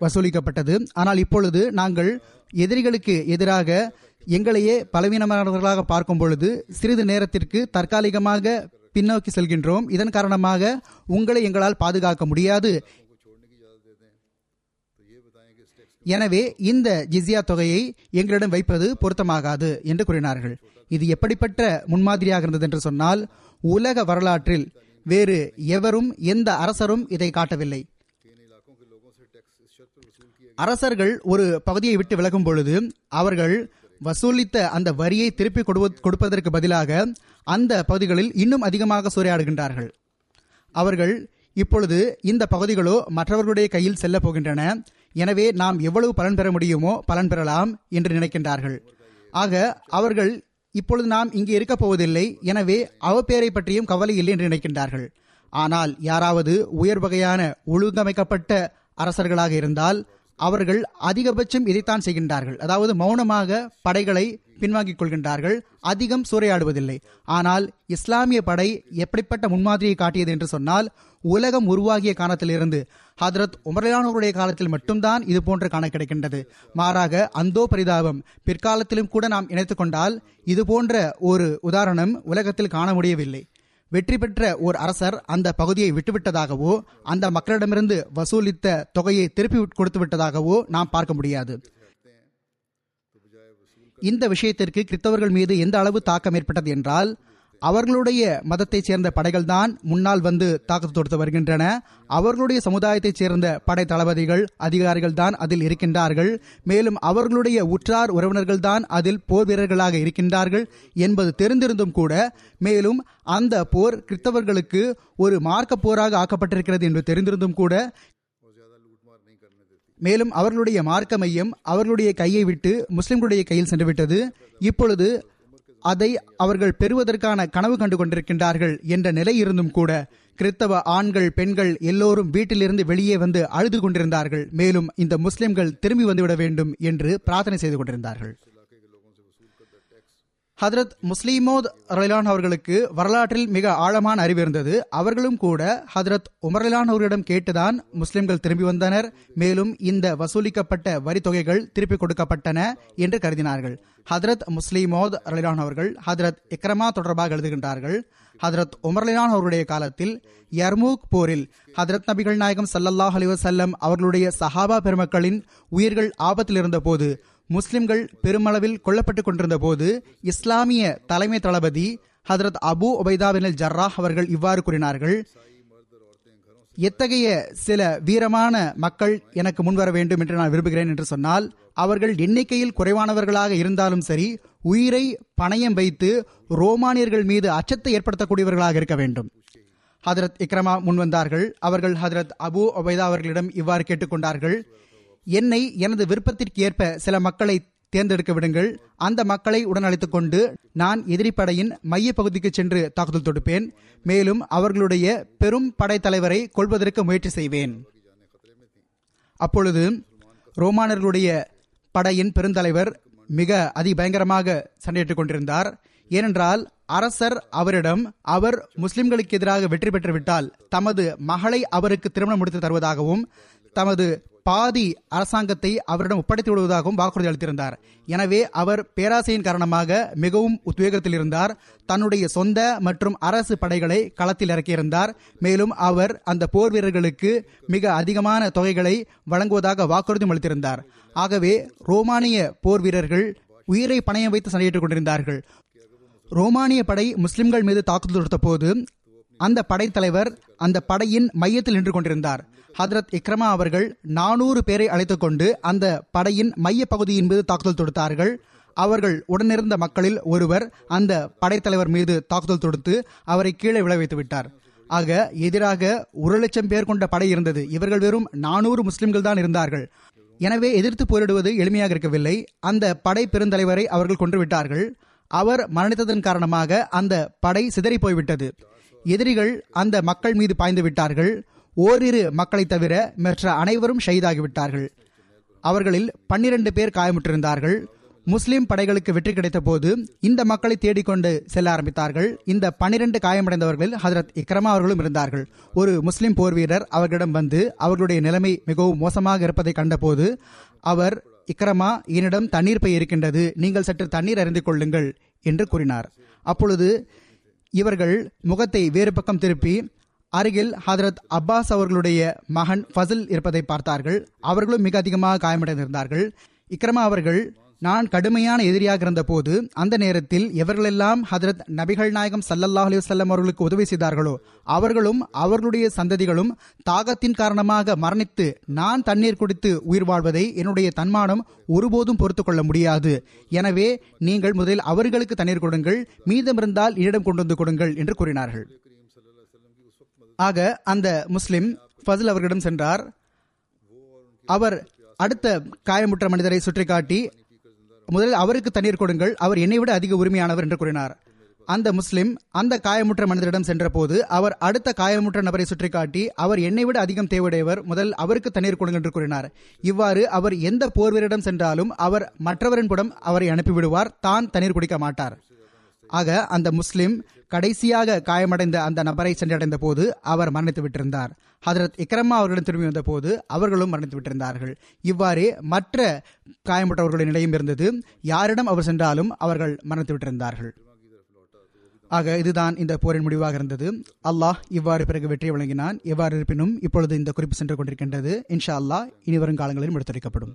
வசூலிக்கப்பட்டது. ஆனால் இப்பொழுது நாங்கள் எதிரிகளுக்கு எதிராக எங்களையே பலவீனமானவர்களாக பார்க்கும் பொழுது சிறிது நேரத்திற்கு தற்காலிகமாக பின்னோக்கி செல்கின்றோம். இதன் காரணமாக உங்களை எங்களால் பாதுகாக்க முடியாது. எனவே இந்த ஜிஸ்யா தொகையை எங்களிடம் வைப்பது பொருத்தமாகாது என்று கூறினார்கள். இது எப்படிப்பட்ட முன்மாதிரியாக இருந்தது என்று சொன்னால் உலக வரலாற்றில் வேறு எவரும் எந்த அரசரும் இதை காட்டவில்லை. அரசர்கள் ஒரு பகுதியை விட்டு விலகும் பொழுது அவர்கள் வசூலித்த அந்த வரியை திருப்பி கொடுப்பதற்கு பதிலாக அந்த பகுதிகளில் இன்னும் அதிகமாக சூறையாடுகின்றார்கள். அவர்கள் இப்பொழுது இந்த பகுதிகளோ மற்றவர்களுடைய கையில் செல்ல போகின்றன. எனவே நாம் எவ்வளவு பலன் பெற முடியுமோ பலன் பெறலாம் என்று நினைக்கின்றார்கள். ஆக அவர்கள் இப்பொழுது நாம் இங்கே இருக்கப் போவதில்லை. எனவே அவப்பேரை பற்றியும் கவலை இல்லை என்று நினைக்கின்றார்கள். ஆனால் யாராவது உயர் வகையான ஒழுங்கமைக்கப்பட்ட அரசர்களாக இருந்தால் அவர்கள் அதிகபட்சம் இதைத்தான் செய்கின்றார்கள். அதாவது மௌனமாக படைகளை பின்வாங்கிக் கொள்கின்றார்கள். அதிகம் சூறையாடுவதில்லை. ஆனால் இஸ்லாமிய படை எப்படிப்பட்ட முன்மாதிரியை காட்டியது என்று சொன்னால் உலகம் உருவாகிய காலத்திலிருந்து ஹதரத் உமரலானோருடைய காலத்தில் மட்டும்தான் இது போன்று காண கிடைக்கின்றது. மாறாக அந்தோ பரிதாபம் பிற்காலத்திலும் கூட நாம் இணைத்துக்கொண்டால் இது போன்ற ஒரு உதாரணம் உலகத்தில் காண முடியவில்லை. வெற்றி பெற்ற ஓர் அரசர் அந்த பகுதியை விட்டுவிட்டதாகவோ அந்த மக்களிடமிருந்து வசூலித்த தொகையை திருப்பி கொடுத்து விட்டதாகவோ நாம் பார்க்க முடியாது. இந்த விஷயத்திற்கு கிறிஸ்தவர்கள் மீது எந்த அளவு தாக்கம் ஏற்பட்டது என்றால் அவர்களுடைய மதத்தைச் சேர்ந்த படைகள்தான் முன்னால் வந்து தாக்குதல் தொடுத்து வருகின்றன. அவர்களுடைய சமுதாயத்தைச் சேர்ந்த படை தளபதிகள் அதிகாரிகள் தான் அதில் இருக்கின்றார்கள். மேலும் அவர்களுடைய உற்றார் உறவினர்கள் தான் அதில் போர் வீரர்களாக இருக்கின்றார்கள் என்பது தெரிந்திருந்தும் கூட மேலும் அந்த போர் கிறிஸ்தவர்களுக்கு ஒரு மார்க்க போராக ஆக்கப்பட்டிருக்கிறது என்று தெரிந்திருந்தும் கூட மேலும் அவர்களுடைய மார்க்க மையம் அவர்களுடைய கையை விட்டு முஸ்லிம்களுடைய கையில் சென்றுவிட்டது. இப்பொழுது அதை அவர்கள் பெறுவதற்கான கனவு கண்டு கொண்டிருக்கின்றார்கள் என்ற நிலை இருந்தும் கூட கிறித்தவ ஆண்கள் பெண்கள் எல்லோரும் வீட்டிலிருந்து வெளியே வந்து அழுது கொண்டிருந்தார்கள். மேலும் இந்த முஸ்லிம்கள் திரும்பி வந்துவிட வேண்டும் என்று பிரார்த்தனை செய்து கொண்டிருந்தார்கள். ஹதரத் முஸ்லீமோத் ரலான் அவர்களுக்கு வரலாற்றில் மிக ஆழமான அறிவு இருந்தது. அவர்களும் கூட ஹதரத் உமர்லான் அவர்களிடம் கேட்டுதான் முஸ்லிம்கள் திரும்பி வந்தனர். மேலும் இந்த வசூலிக்கப்பட்ட வரி தொகைகள் திருப்பிக் கொடுக்கப்பட்டன என்று கருதினார்கள். ஹதரத் முஸ்லீமோத் ரலிலான் அவர்கள் ஹதரத் இக்ரமா தொடர்பாக எழுதுகின்றார்கள். ஹதரத் உமர்லிலான் அவருடைய காலத்தில் யர்மூக் போரில் ஹதரத் நபிகள் நாயகம் சல்லல்லாஹ் அலிவசல்லம் அவர்களுடைய சஹாபா பெருமக்களின் உயிர்கள் ஆபத்தில் இருந்தபோது முஸ்லிம்கள் பெருமளவில் கொல்லப்பட்டுக் கொண்டிருந்த போது இஸ்லாமிய தலைமை தளபதி ஹதரத் அபு ஒபைதா பின் ஜர்ராஹ் அவர்கள் இவ்வாறு கூறினார்கள் எத்தகைய சில வீரமான மக்கள் எனக்கு முன்வர வேண்டும் என்று நான் விரும்புகிறேன் என்று சொன்னால் அவர்கள் எண்ணிக்கையில் குறைவானவர்களாக இருந்தாலும் சரி உயிரை பணயம் வைத்து ரோமானியர்கள் மீது அச்சத்தை ஏற்படுத்தக்கூடியவர்களாக இருக்க வேண்டும். ஹதரத் இக்ரமா முன்வந்தார்கள். அவர்கள் ஹதரத் அபு ஒபைதா அவர்களிடம் இவ்வாறு கேட்டுக்கொண்டார்கள் என்னை எனது விருப்பத்திற்கு ஏற்ப சில மக்களை தேர்ந்தெடுக்க விடுங்கள். அந்த மக்களை உடன் அழைத்துக் கொண்டு நான் எதிரிப்படையின் மைய பகுதிக்கு சென்று தாக்குதல் தொடுப்பேன். மேலும் அவர்களுடைய பெரும் படைத்தலைவரை கொள்வதற்கு முயற்சி செய்வேன். அப்பொழுது ரோமானர்களுடைய படையின் பெருந்தலைவர் மிக அதிபயங்கரமாக சண்டையிட்டுக் கொண்டிருந்தார். ஏனென்றால் அரசர் அவரிடம் அவர் முஸ்லிம்களுக்கு எதிராக வெற்றி பெற்றுவிட்டால் தமது மகளை அவருக்கு திருமணம் முடித்து தருவதாகவும் தமது பாதி அரசாங்கத்தை அவரிடம் ஒப்படைத்து விடுவதாகவும் வாக்குறுதி அளித்திருந்தார். எனவே அவர் பேராசையின் காரணமாக மிகவும் உத்வேகத்தில் இருந்தார். தன்னுடைய சொந்த மற்றும் அரசு படைகளை களத்தில் இறக்கியிருந்தார். மேலும் அவர் அந்த போர் வீரர்களுக்கு மிக அதிகமான தொகைகளை வழங்குவதாக வாக்குறுதியும் அளித்திருந்தார். ஆகவே ரோமானிய போர் வீரர்கள் உயிரை பணையம் வைத்து சண்டையிட்டுக் கொண்டிருந்தார்கள். ரோமானிய படை முஸ்லிம்கள் மீது தாக்குதல் தொடுத்த போது அந்த படைத்தலைவர் அந்த படையின் மையத்தில் நின்று கொண்டிருந்தார். ஹதரத் இக்ரமா அவர்கள் நானூறு பேரை அழைத்துக் கொண்டு அந்த படையின் மைய பகுதியின் மீது தாக்குதல் தொடுத்தார்கள். அவர்கள் உடனிருந்த மக்களில் ஒருவர் அந்த படைத்தலைவர் மீது தாக்குதல் தொடுத்து அவரை கீழே விளைவித்து விட்டார். ஆக எதிராக ஒரு லட்சம் பேர் கொண்ட படை இருந்தது. இவர்கள் வெறும் நானூறு முஸ்லிம்கள் தான் இருந்தார்கள். எனவே எதிர்த்து போரிடுவது எளிமையாக இருக்கவில்லை. அந்த படை பெருந்தலைவரை அவர்கள் கொன்றுவிட்டார்கள் அவர் மரணித்ததன் காரணமாக அந்த படை சிதறி போய்விட்டது. எதிரிகள் அந்த மக்கள் மீது பாய்ந்து விட்டார்கள். ஓரிரு மக்களை தவிர மற்ற அனைவரும் ஷஹீதாகிவிட்டார்கள். அவர்களில் பன்னிரண்டு பேர் காயமுற்றிருந்தார்கள். முஸ்லிம் படைகளுக்கு வெற்றி கிடைத்த போது இந்த மக்களை தேடிக்கொண்டு செல்ல ஆரம்பித்தார்கள். இந்த பன்னிரண்டு காயமடைந்தவர்களில் ஹதரத் இக்ரமா அவர்களும் இருந்தார்கள். ஒரு முஸ்லிம் போர் வீரர் அவர்களிடம் வந்து அவர்களுடைய நிலைமை மிகவும் மோசமாக இருப்பதை கண்டபோது அவர் இக்ரமா என்னிடம் தண்ணீர் பை இருக்கின்றது. நீங்கள் சற்று தண்ணீர் அறிந்து கொள்ளுங்கள் என்று கூறினார். அப்பொழுது இவர்கள் முகத்தை வேறு பக்கம் திருப்பி அருகில் ஹதரத் அப்பாஸ் அவர்களுடைய மகன் ஃபசில் இருப்பதை பார்த்தார்கள். அவர்களும் மிக அதிகமாக காயமடைந்திருந்தார்கள். இக்ரமா அவர்கள் நான் கடுமையான எதிரியாக இருந்தபோது அந்த நேரத்தில் எவர்களெல்லாம் ஹதரத் நபிகள் நாயகம் சல்லல்லா அலிவசல்லம் அவர்களுக்கு உதவி செய்தார்களோ அவர்களும் அவர்களுடைய சந்ததிகளும் தாகத்தின் காரணமாக மரணித்து நான் தண்ணீர் குடித்து உயிர் வாழ்வதை என்னுடைய தன்மானம் ஒருபோதும் பொறுத்து கொள்ள முடியாது. எனவே நீங்கள் முதலில் அவர்களுக்கு தண்ணீர் கொடுங்கள் மீதமிருந்தால் என்னிடம் கொண்டு வந்து கொடுங்கள் என்று கூறினார்கள். ஆக அந்த முஸ்லிம் ஃபசல் அவர்களிடம் சென்றார். அவர் அடுத்த காயமுற்ற மனிதரை சுற்றி காட்டி முதலில் அவருக்கு தண்ணீர் கொடுங்கள் அவர் என்னை விட அதிக உரிமையானவர் என்று கூறினார். அந்த முஸ்லிம் அந்த காயமுற்ற மனிதரிடம் சென்றபோது அவர் அடுத்த காயமுற்ற நபரை சுற்றி காட்டி அவர் என்னை விட அதிகம் தேவையுடையவர் முதல் அவருக்கு தண்ணீர் கொடுங்கள் என்று கூறினார். இவ்வாறு அவர் எந்த போர்வீரிடம் சென்றாலும் அவர் மற்றவரின் புடம் அவரை அனுப்பிவிடுவார் தான் தண்ணீர் குடிக்க மாட்டார். ஆக அந்த முஸ்லிம் கடைசியாக காயமடைந்த அந்த நபரை சென்றடைந்த போது அவர் மரணித்து விட்டிருந்தார். ஹதரத் இக்ரமா அவர்களிடம் திரும்பி வந்த போது அவர்களும் மரணித்து விட்டிருந்தார்கள். இவ்வாறே மற்ற காயமுற்றவர்களின் நிலையும் இருந்தது. யாரிடம் அவர் சென்றாலும் அவர்கள் மரணித்து விட்டிருந்தார்கள். ஆக இதுதான் இந்த போரின் முடிவாக இருந்தது. அல்லாஹ் இவ்வாறு பிறகு வெற்றி வழங்கினான். எவ்வாறு இருப்பினும் இப்பொழுது இந்த குறிப்பு சென்று கொண்டிருக்கின்றது. இன்ஷா அல்லாஹ் இனி வரும் காலங்களிலும் எடுத்துரைக்கப்படும்.